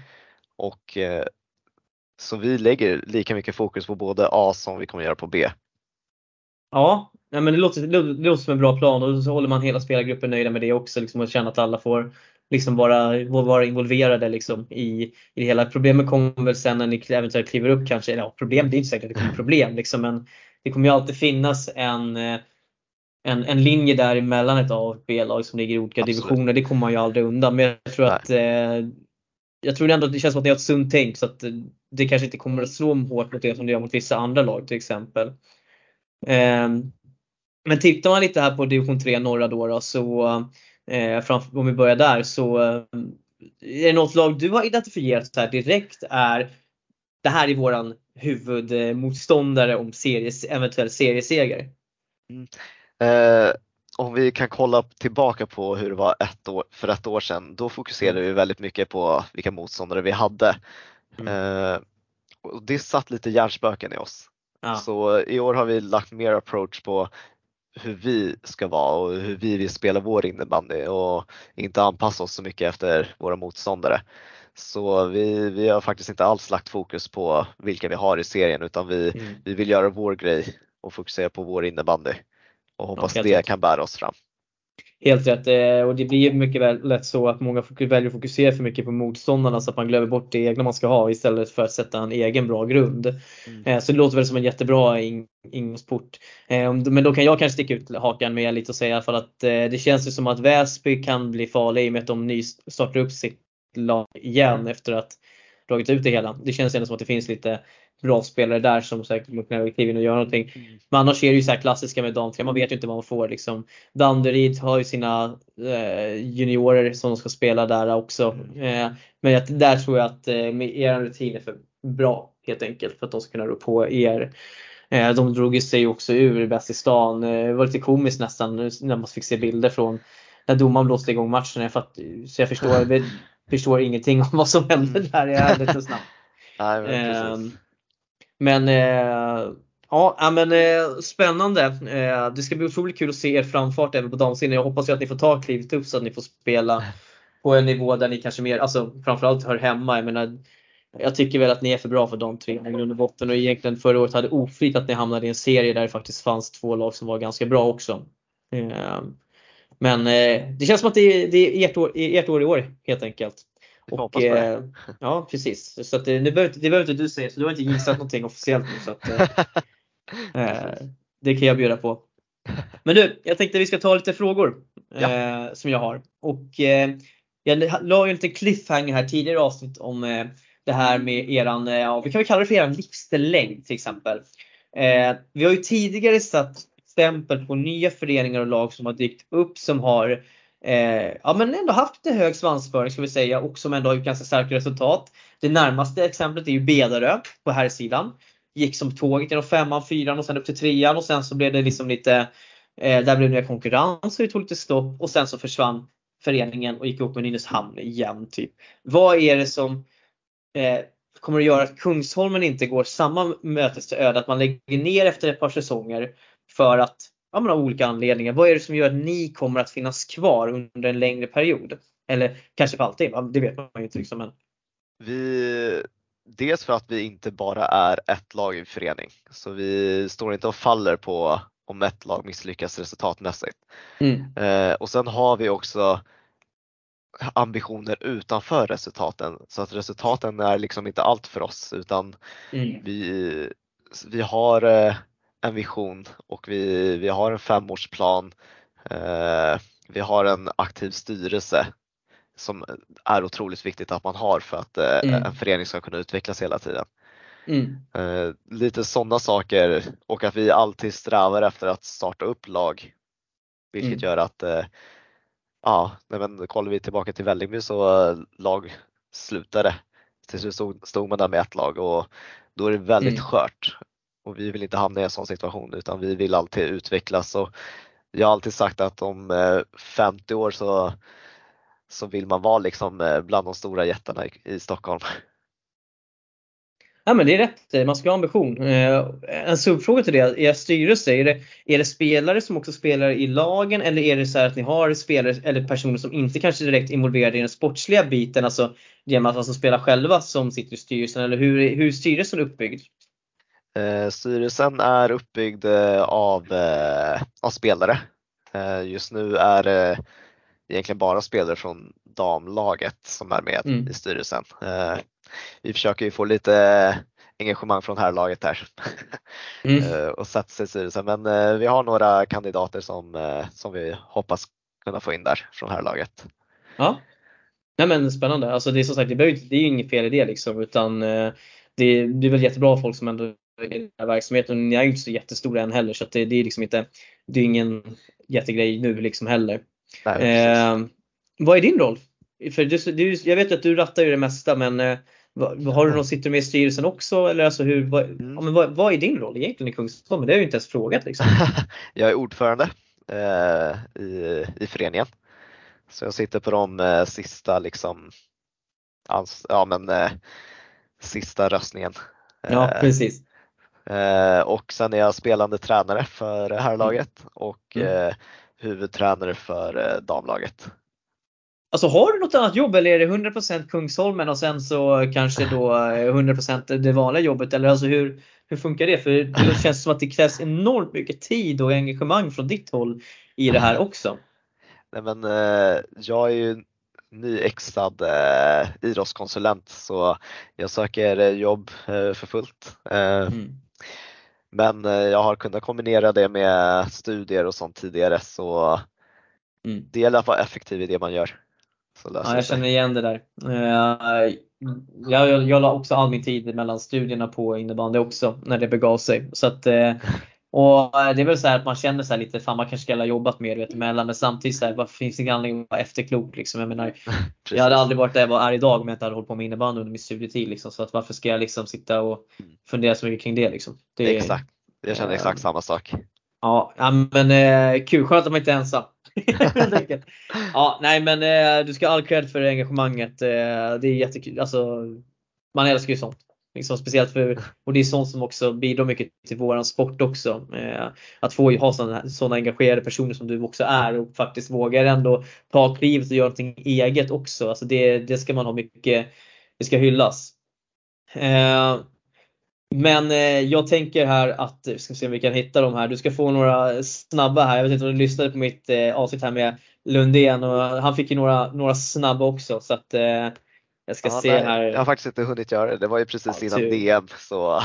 Och eh, så vi lägger lika mycket fokus på både A som vi kommer göra på B. Ja, ja men det låter, det låter som en bra plan och så håller man hela spelargruppen nöjda med det också liksom, och känna att alla får liksom vara, vara involverade liksom, i, i det hela. Problemet kommer väl sen när ni eventuellt kliver upp kanske, ja, problem, det är inte säkert att det kommer problem liksom, men det kommer ju alltid finnas en, eh, en, en linje där emellan ett A och ett B-lag som ligger i olika Absolut. divisioner. Det kommer man ju aldrig undan. Men jag tror Nej. att eh, jag tror ändå att det känns som att ni har ett sunt tänk så att eh, det kanske inte kommer att slå hårt mot er som det gör mot vissa andra lag till exempel. Ehm, men tittar man lite här på division 3 norra då, då så eh, framför, om vi börjar där så eh, är det något lag du har identifierat så här direkt är det här är våran huvudmotståndare om series, eventuell serieseger. Eh, om vi kan kolla tillbaka på hur det var ett år, för ett år sedan, då fokuserade vi väldigt mycket på vilka motståndare vi hade. Mm. Eh, och det satt lite hjärnspöken i oss. Ja. Så i år har vi lagt mer approach på hur vi ska vara och hur vi vill spela vår innebandy och inte anpassa oss så mycket efter våra motståndare. Så vi, vi har faktiskt inte alls lagt fokus på vilka vi har i serien utan vi, Mm. vi vill göra vår grej och fokusera på vår innebandy och hoppas helt det kan bära oss fram. Helt rätt eh, och det blir mycket väl lätt så att många väljer att fokusera för mycket på motståndarna så att man glömmer bort det egna man ska ha istället för att sätta en egen bra grund. Mm. Eh, Så det låter väl som en jättebra in- ingångsport. Eh, Men då kan jag kanske sticka ut hakan med lite och säga i alla fall att det känns ju som att Väsby kan bli farlig i och med att de ny startar upp sitt lag igen efter att dragit ut det hela. Det känns ändå som att det finns lite bra spelare där som säkert kommer kunna kliva in och göra någonting. Men annars är det ju så här klassiska med damträ, man vet ju inte vad man får liksom. Danderyd har ju sina eh, juniorer som de ska spela där också. Eh, men att, där tror jag att eh, med er rutin är för bra helt enkelt för att de ska kunna rå på er. Eh, de drog sig också ur Bäst i stan. Eh, det var lite komiskt nästan när man fick se bilder från när domaren blåste igång matchen. Jag fatt, så jag förstår, jag förstår ingenting om vad som hände där i ärligt snabbt. Nej, men eh, ja, ja, men eh, spännande. Eh, det ska bli otroligt kul att se er framfart även på damsidan. Jag hoppas ju att ni får ta klivet upp så att ni får spela på en nivå där ni kanske mer, alltså framförallt hör hemma. Jag menar, jag tycker väl att ni är för bra för de tre i grund och botten och egentligen förra året hade oflyt att ni hamnade i en serie där det faktiskt fanns två lag som var ganska bra också. Eh, Men eh, det känns som att det är, det är ert, år, ert år i år helt enkelt. Och, eh, ja precis. Så att, det, behöver, det behöver inte du säga, så du har inte gissat någonting officiellt nu. Så att, eh, det kan jag bjuda på. Men du, jag tänkte vi ska ta lite frågor ja. eh, som jag har. Och eh, jag la ju en liten cliffhanger här tidigare avsnitt om eh, det här med eran, ja, vi kan väl kalla det för eran livslängd till exempel. vi har ju tidigare satt stämpel på nya föreningar och lag som har dykt upp som har eh, ja, men ändå haft lite hög svansföring ska vi säga och som ändå har ganska starka resultat. Det närmaste exemplet är ju Bedarö på här sidan. Gick som tåget genom femman, fyran och sen upp till trean och sen så blev det liksom lite eh, där blev det mer konkurrens och det tog lite stopp och sen så försvann föreningen och gick upp med Nynäshamn igen. Typ. Vad är det som eh, kommer att göra att Kungsholmen inte går samma mötes till öde att man lägger ner efter ett par säsonger för att ja, men av olika anledningar. Vad är det som gör att ni kommer att finnas kvar under en längre period? Eller kanske för alltid, det vet man ju inte. Liksom, men... Vi, dels för att vi inte bara är ett lag i förening. Så vi står inte och faller på om ett lag misslyckas resultatmässigt. Mm. Eh, och sen har vi också ambitioner utanför resultaten så att resultaten är liksom inte allt för oss utan mm. vi, vi har eh, en vision och vi, vi har en femårsplan. Eh, vi har en aktiv styrelse som är otroligt viktigt att man har för att eh, mm. en förening ska kunna utvecklas hela tiden. Mm. Eh, lite sådana saker och att vi alltid strävar efter att starta upp lag. Vilket mm. gör att, eh, ja, men kollar vi tillbaka till Vällingby så eh, lag slutade. Till slut stod, stod man där med ett lag och då är det väldigt mm. skört och vi vill inte hamna i en sån situation utan vi vill alltid utvecklas och jag har alltid sagt att om eh, 50 år så, så vill man vara liksom eh, bland de stora jättarna i, i Stockholm. Ja men det är rätt, man ska ha ambition. Eh, en subfråga till det, er styrelse, är det, är det spelare som också spelar i lagen eller är det så att ni har spelare eller personer som inte kanske är direkt involverade i den sportsliga biten, alltså genom att alltså spelar själva som sitter i styrelsen eller hur, hur är styrelsen uppbyggd? Eh, styrelsen är uppbyggd eh, av, eh, av spelare. Just nu är det egentligen bara spelare från damlaget som är med mm. i styrelsen. Vi försöker ju få lite engagemang från herrlaget här mm. och sig i styrelsen. Men vi har några kandidater som, som vi hoppas kunna få in där från herrlaget. Ja, Nej, men spännande. Alltså det är som sagt, det, behöver, det är inget fel i det liksom utan det, det är väl jättebra folk som ändå i den här verksamheten. Ni är ju inte så jättestora än heller så det, det, är liksom inte, det är ingen jättegrej nu liksom heller. Nej, eh, vad är din roll? För du, du, jag vet att du rattar ju det mesta men eh, har du någon, sitter du med i styrelsen också? Eller alltså hur, vad, mm. ja, men vad, vad, är din roll egentligen i Kungsholmen? Det har jag ju inte ens frågat. Liksom. jag är ordförande eh, i, i föreningen. Så jag sitter på de eh, sista liksom, ans, ja, men, eh, sista röstningen. Ja eh, precis. Eh, och sen är jag spelande tränare för herrlaget och mm. mm. eh, huvudtränare för eh, damlaget. Alltså har du något annat jobb eller är det 100% Kungsholmen och sen så kanske då 100% eh, det vanliga jobbet eller alltså hur, hur funkar det? För det känns som att det krävs enormt mycket tid och engagemang från ditt håll i det här också. Nej men jag är ju nyexad eh, idrottskonsulent så jag söker jobb för fullt. Mm. Men eh, jag har kunnat kombinera det med studier och sånt tidigare så mm. det gäller att vara effektiv i det man gör. ja, jag känner igen det där. Eh, jag, jag, jag la också all min tid mellan studierna på innebandy också när det begav sig. Så att, eh, och det är väl så att man känner så lite, fan man kanske skulle ha jobbat mer vet, emellan men samtidigt så här, varför finns det ingen anledning att vara efterklok liksom. Jag menar, jag hade aldrig varit där jag är idag om jag inte hade hållit på med innebandy under min studietid liksom. Så att varför ska jag liksom sitta och mm. fundera så mycket kring det liksom. Det, exakt, jag känner exakt samma sak. Ja, ja men eh, kul, skönt att man inte är ensam. ja, nej men eh, du ska ha all cred för engagemanget. Eh, det är jättekul. Alltså, man älskar ju sånt. Liksom speciellt för, och det är sånt som också bidrar mycket till våran sport också. Eh, att få ha sådana, sådana engagerade personer som du också är och faktiskt vågar ändå ta klivet och göra någonting eget också. Alltså det, det ska man ha mycket, det ska hyllas. Eh, men eh, jag tänker här att, vi ska se om vi kan hitta dem här. Du ska få några snabba här. Jag vet inte om du lyssnade på mitt eh, avsnitt här med Lundén och han fick ju några, några snabba också. Så att, eh, jag ska Ja, se nej, här. Jag har faktiskt inte hunnit göra det. Det var ju precis Ja, innan tur. DM så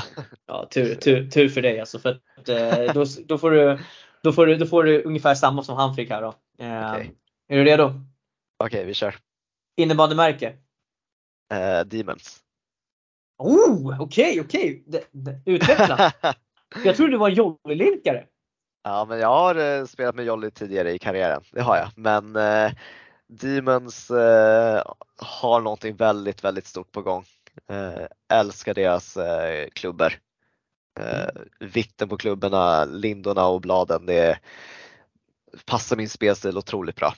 Ja, tur, tur, tur för dig alltså. För att, eh, då, då, får du, då, får du, då får du ungefär samma som han fick här då. Eh, Okej. Är du redo? okej vi kör. Innebandymärke? Eh, Demons. Oh, okej, okej. Det- det- Utveckla. Jag trodde du var en Jolly-linkare. Ja, men jag har eh, spelat med Jolly tidigare i karriären, det har jag. Men Demons eh, har någonting väldigt, väldigt stort på gång. Eh, älskar deras eh, klubbor. Eh, vikten på klubborna, lindorna och bladen, det passar min spelstil otroligt bra.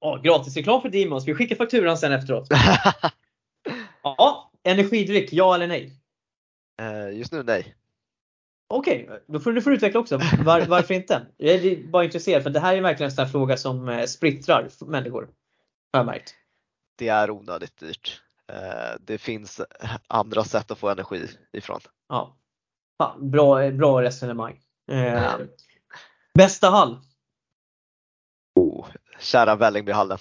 Oh, gratisreklam för Demons. Vi skickar fakturan sen efteråt. Ja, energidryck, ja eller nej? eh, just nu nej. Okej, då får du får utveckla också. Var, varför inte? Jag är bara intresserad för det här är verkligen en sån här fråga som eh, splittrar människor. Har jag märkt. Det är onödigt dyrt. Eh, det finns andra sätt att få energi ifrån. Ja. Fan, bra, bra resonemang. Eh, Ja. bästa hall? Oh, kära Vällingbyhallen.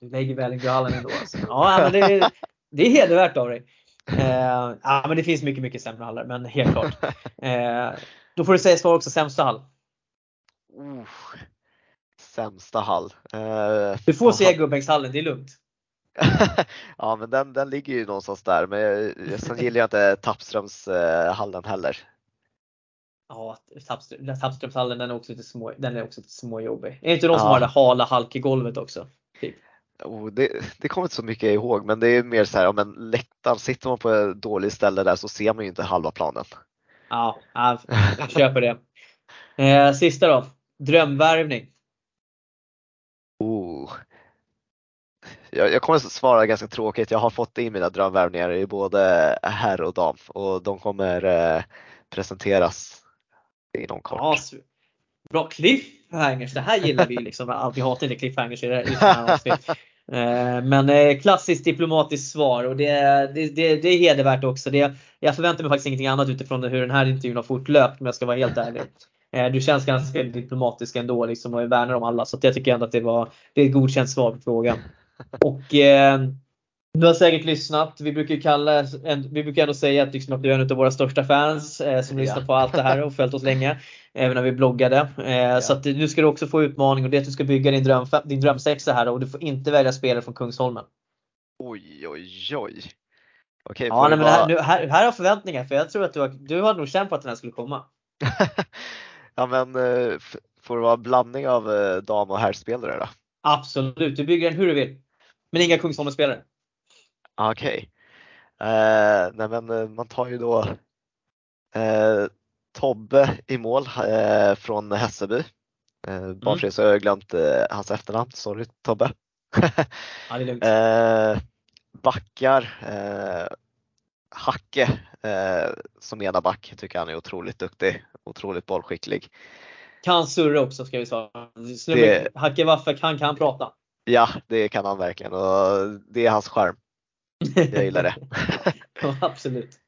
Du lägger Vällingbyhallen ändå. Alltså. Ja, men det, är- det är hedervärt av dig. Eh, ja, men det finns mycket, mycket sämre hallar, men helt klart. Eh, då får du säga svar också, sämsta hall. Oh, sämsta hall. Eh, Du får säga Gubbängshallen, det är lugnt. ja men den, den ligger ju någonstans där men jag, sen gillar jag inte Tappströmshallen heller. Ja, Tappström- Tappströmshallen den är också lite, små, den är också lite småjobbig. Är det inte de som Ja. har det hala halkgolvet också? Typ. Oh, det, det kommer inte så mycket ihåg men det är mer så här, ja, men läktaren, sitter man på ett dåligt ställe där så ser man ju inte halva planen. Ja, ja, jag köper det. Eh, sista då. Drömvärvning. Oh. Jag, jag kommer att svara ganska tråkigt. Jag har fått in mina drömvärvningar i både herr och dam och de kommer eh, presenteras inom kort. Ja, bra cliffhangers. Det här gillar vi ju liksom. Vi hatar inte cliffhangers i det i här avsnitt. Eh, men eh, klassiskt diplomatiskt svar och det, det, det, det är hedervärt också. Det, jag förväntar mig faktiskt ingenting annat utifrån hur den här intervjun har fortlöpt om jag ska vara helt ärlig. Eh, du känns ganska diplomatisk ändå liksom och värnar om alla så att jag tycker ändå att det var det är ett godkänt svar på frågan. Och eh, du har säkert lyssnat. Vi brukar, kalla, vi brukar ändå säga att, liksom, att du är en av våra största fans eh, som Ja. lyssnar på allt det här och följt oss länge. Även när vi bloggade. Eh, Så att nu ska du också få utmaning och det är att du ska bygga din, dröm, din drömsexa här och du får inte välja spelare från Kungsholmen. Oj, oj, oj. Okej, Ja, nej, men här, nu, här, här har förväntningar för jag tror att du har, du har nog känt på att den här skulle komma. ja, men eh, får det vara en blandning av eh, dam och herrspelare då? Absolut, du bygger den hur du vill. Men inga Kungsholmen-spelare. Okej. Eh, nej men eh, man tar ju då eh, Tobbe i mål eh, från Hässelby. Eh, bara för det så har jag glömt eh, hans efternamn, sorry Tobbe. Ja, det är lugnt. eh, backar, Hacke som ena back tycker han är otroligt duktig, otroligt bollskicklig. Kan surra också ska vi svara. Det- Hacke Waffe kan, kan prata. Ja, det kan han verkligen och det är hans charm. Jag gillar det. Ja, Absolut.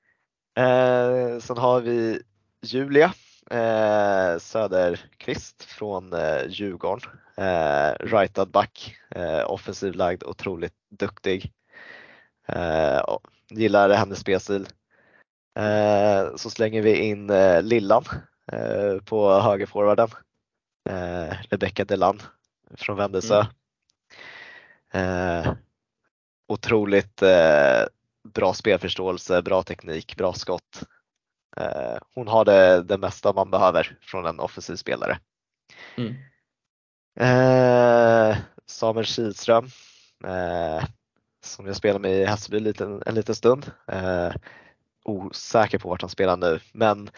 Eh, sen har vi Julia eh, Söderqvist från eh, Djurgården. Eh, rightad back, eh, offensiv lagd, otroligt duktig. Eh, gillar hennes spelstil. Eh, så slänger vi in eh, Lillan eh, på högerforwarden. Eh, Rebecca Delan från Vändelsö. Eh, otroligt eh, bra spelförståelse, bra teknik, bra skott. Eh, hon har det, det mesta man behöver från en offensiv spelare. Mm. Eh, Samuel Kihlström eh, som jag spelade med i Hässelby liten, en liten stund. Eh, osäker på vart han spelar nu men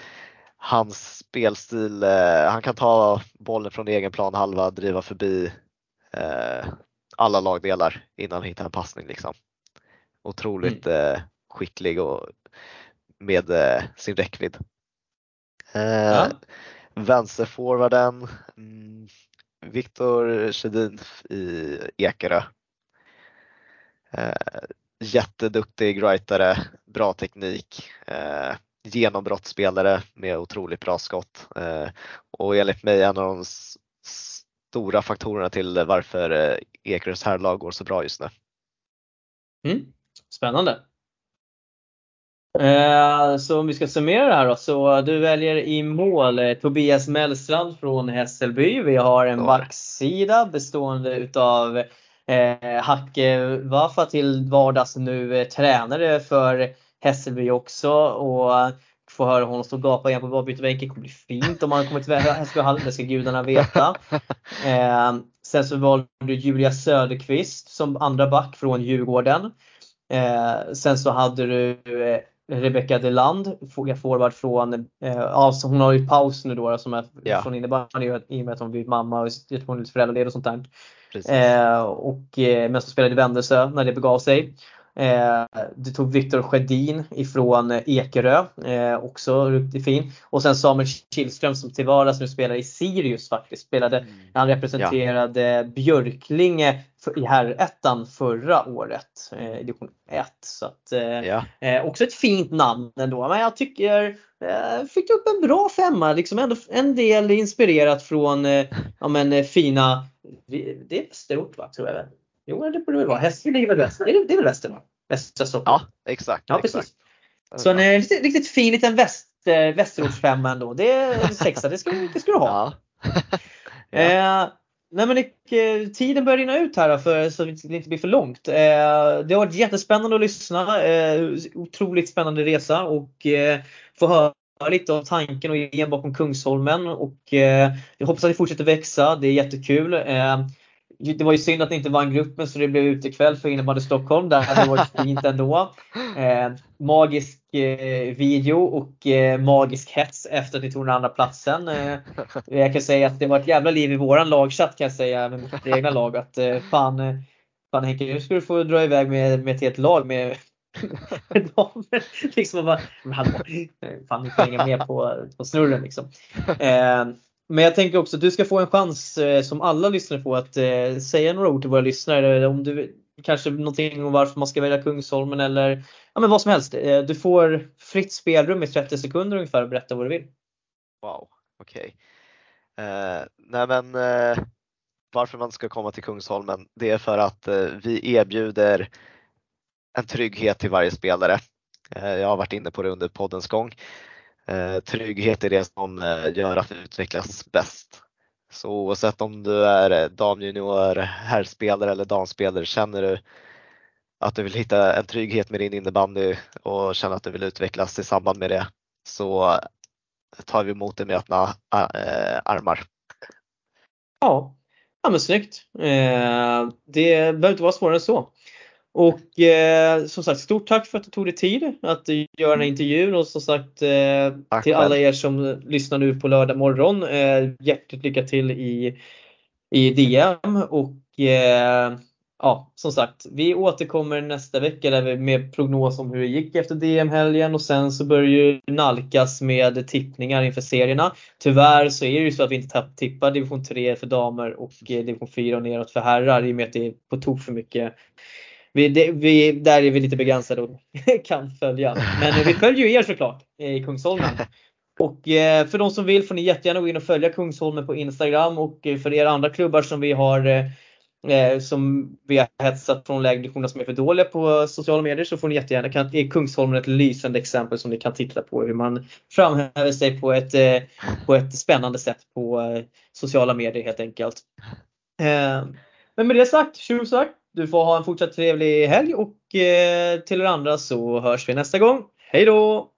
hans spelstil, eh, han kan ta bollen från egen plan halva, driva förbi alla lagdelar innan han hittar en passning. Liksom. Otroligt eh, skicklig och med eh, sin räckvidd. Eh, Ja. Vänsterforwarden mm, Viktor Sedin i Ekerö. Eh, jätteduktig rightare, bra teknik, eh, genombrottsspelare med otroligt bra skott eh, och enligt mig en av de stora faktorerna till varför eh, Ekerös herrlag går så bra just nu. Mm. Spännande. Eh, så om vi ska summera det här då. Så du väljer i mål eh, Tobias Mellstrand från Hässelby. Vi har en backsida bestående utav eh, Hacke Waffa till vardags nu eh, tränare för Hässelby också. Och få höra honom stå och gapa igen på avbytarbänken kommer bli fint om han kommer till Hässelbyhallen, det ska gudarna veta. Sen så valde du Julia Söderqvist som andra back från Djurgården. Eh, sen så hade du eh, Rebecca Deland, forward från, eh, alltså hon har ju paus nu då som är ja. från innebandy i och med att hon blivit mamma och hon är lite föräldraledig och sånt där. Eh, och, eh, men så spelade i Vändelsö när det begav sig. Eh, du tog Viktor Sjödin ifrån Ekerö, eh, också riktigt fin. Och sen Samuel Kihlström som till vardags nu spelar i Sirius faktiskt. Spelade, mm. Han representerade ja. Björklinge i herrettan förra året, eh, division 1. Så att, eh, ja. eh, också ett fint namn ändå. Men jag tycker eh, fick upp en bra femma, liksom ändå en del inspirerat från eh, ja, men, eh, fina, det är Västerort va, tror jag. Jo, det borde väl vara. Hästen ligger väl väster? Det är, väl väster va? Västra Stockholm. Ja, exakt. Ja, precis. Exakt. Så en eh, riktigt, riktigt fin liten väst, eh, västerortsfemma ändå. Det är sexa, det ska, det ska du ha. Ja. ja. Eh, nej men det, tiden börjar rinna ut här för, så det inte blir för långt. Eh, det har varit jättespännande att lyssna. Eh, otroligt spännande resa och eh, få höra lite om tanken och idén bakom Kungsholmen och eh, jag hoppas att det fortsätter växa. Det är jättekul. Eh, det var ju synd att det inte var en gruppen så det blev utekväll för innebandy Stockholm. Det hade varit fint ändå. Eh, magisk eh, video och eh, magisk hets efter att ni tog den andra platsen. Eh, jag kan säga att det var ett jävla liv i våran lagchatt kan jag säga med mitt egna lag. Att eh, fan, eh, fan Henke, nu ska du få dra iväg med, med ett helt lag med damer. liksom bara, fan ni får hänga med på, på snurren liksom. Eh, men jag tänker också att du ska få en chans eh, som alla lyssnare får att eh, säga några ord till våra lyssnare. Om du kanske någonting om varför man ska välja Kungsholmen eller ja, men vad som helst. Eh, du får fritt spelrum i 30 sekunder ungefär och berätta vad du vill. Wow, okej. Okay. Nej men eh, varför man ska komma till Kungsholmen det är för att eh, vi erbjuder en trygghet till varje spelare. jag har varit inne på det under poddens gång. Eh, trygghet är det som eh, gör att du utvecklas bäst. Så oavsett om du är eh, damjunior, herrspelare eller damspelare, känner du att du vill hitta en trygghet med din innebandy och känner att du vill utvecklas i samband med det så tar vi emot det med öppna äh, armar. Ja, ja men snyggt. det behöver inte vara svårare än så. Och eh, som sagt, stort tack för att du tog dig tid att göra den här intervjun och som sagt eh, till alla er som lyssnar nu på lördag morgon. Eh, hjärtligt lycka till i, i DM och eh, ja, som sagt, vi återkommer nästa vecka där vi med prognos om hur det gick efter DM-helgen och sen så börjar ju nalkas med tippningar inför serierna. Tyvärr så är det ju så att vi inte tippar division 3 för damer och eh, division 4 och neråt för herrar i och med att det är på tok för mycket vi, det, vi, där är vi lite begränsade och kan följa. Men vi följer ju er såklart eh, i Kungsholmen. Och eh, för de som vill får ni jättegärna gå in och följa Kungsholmen på Instagram och eh, för er andra klubbar som vi har som vi har hetsat från lägre som är för dåliga på sociala medier så får ni jättegärna, kan, är Kungsholmen ett lysande exempel som ni kan titta på hur man framhäver sig på ett, på ett spännande sätt på sociala medier helt enkelt. Men med det sagt, tjo sagt, du får ha en fortsatt trevlig helg och eh, till er andra så hörs vi nästa gång. Hej då!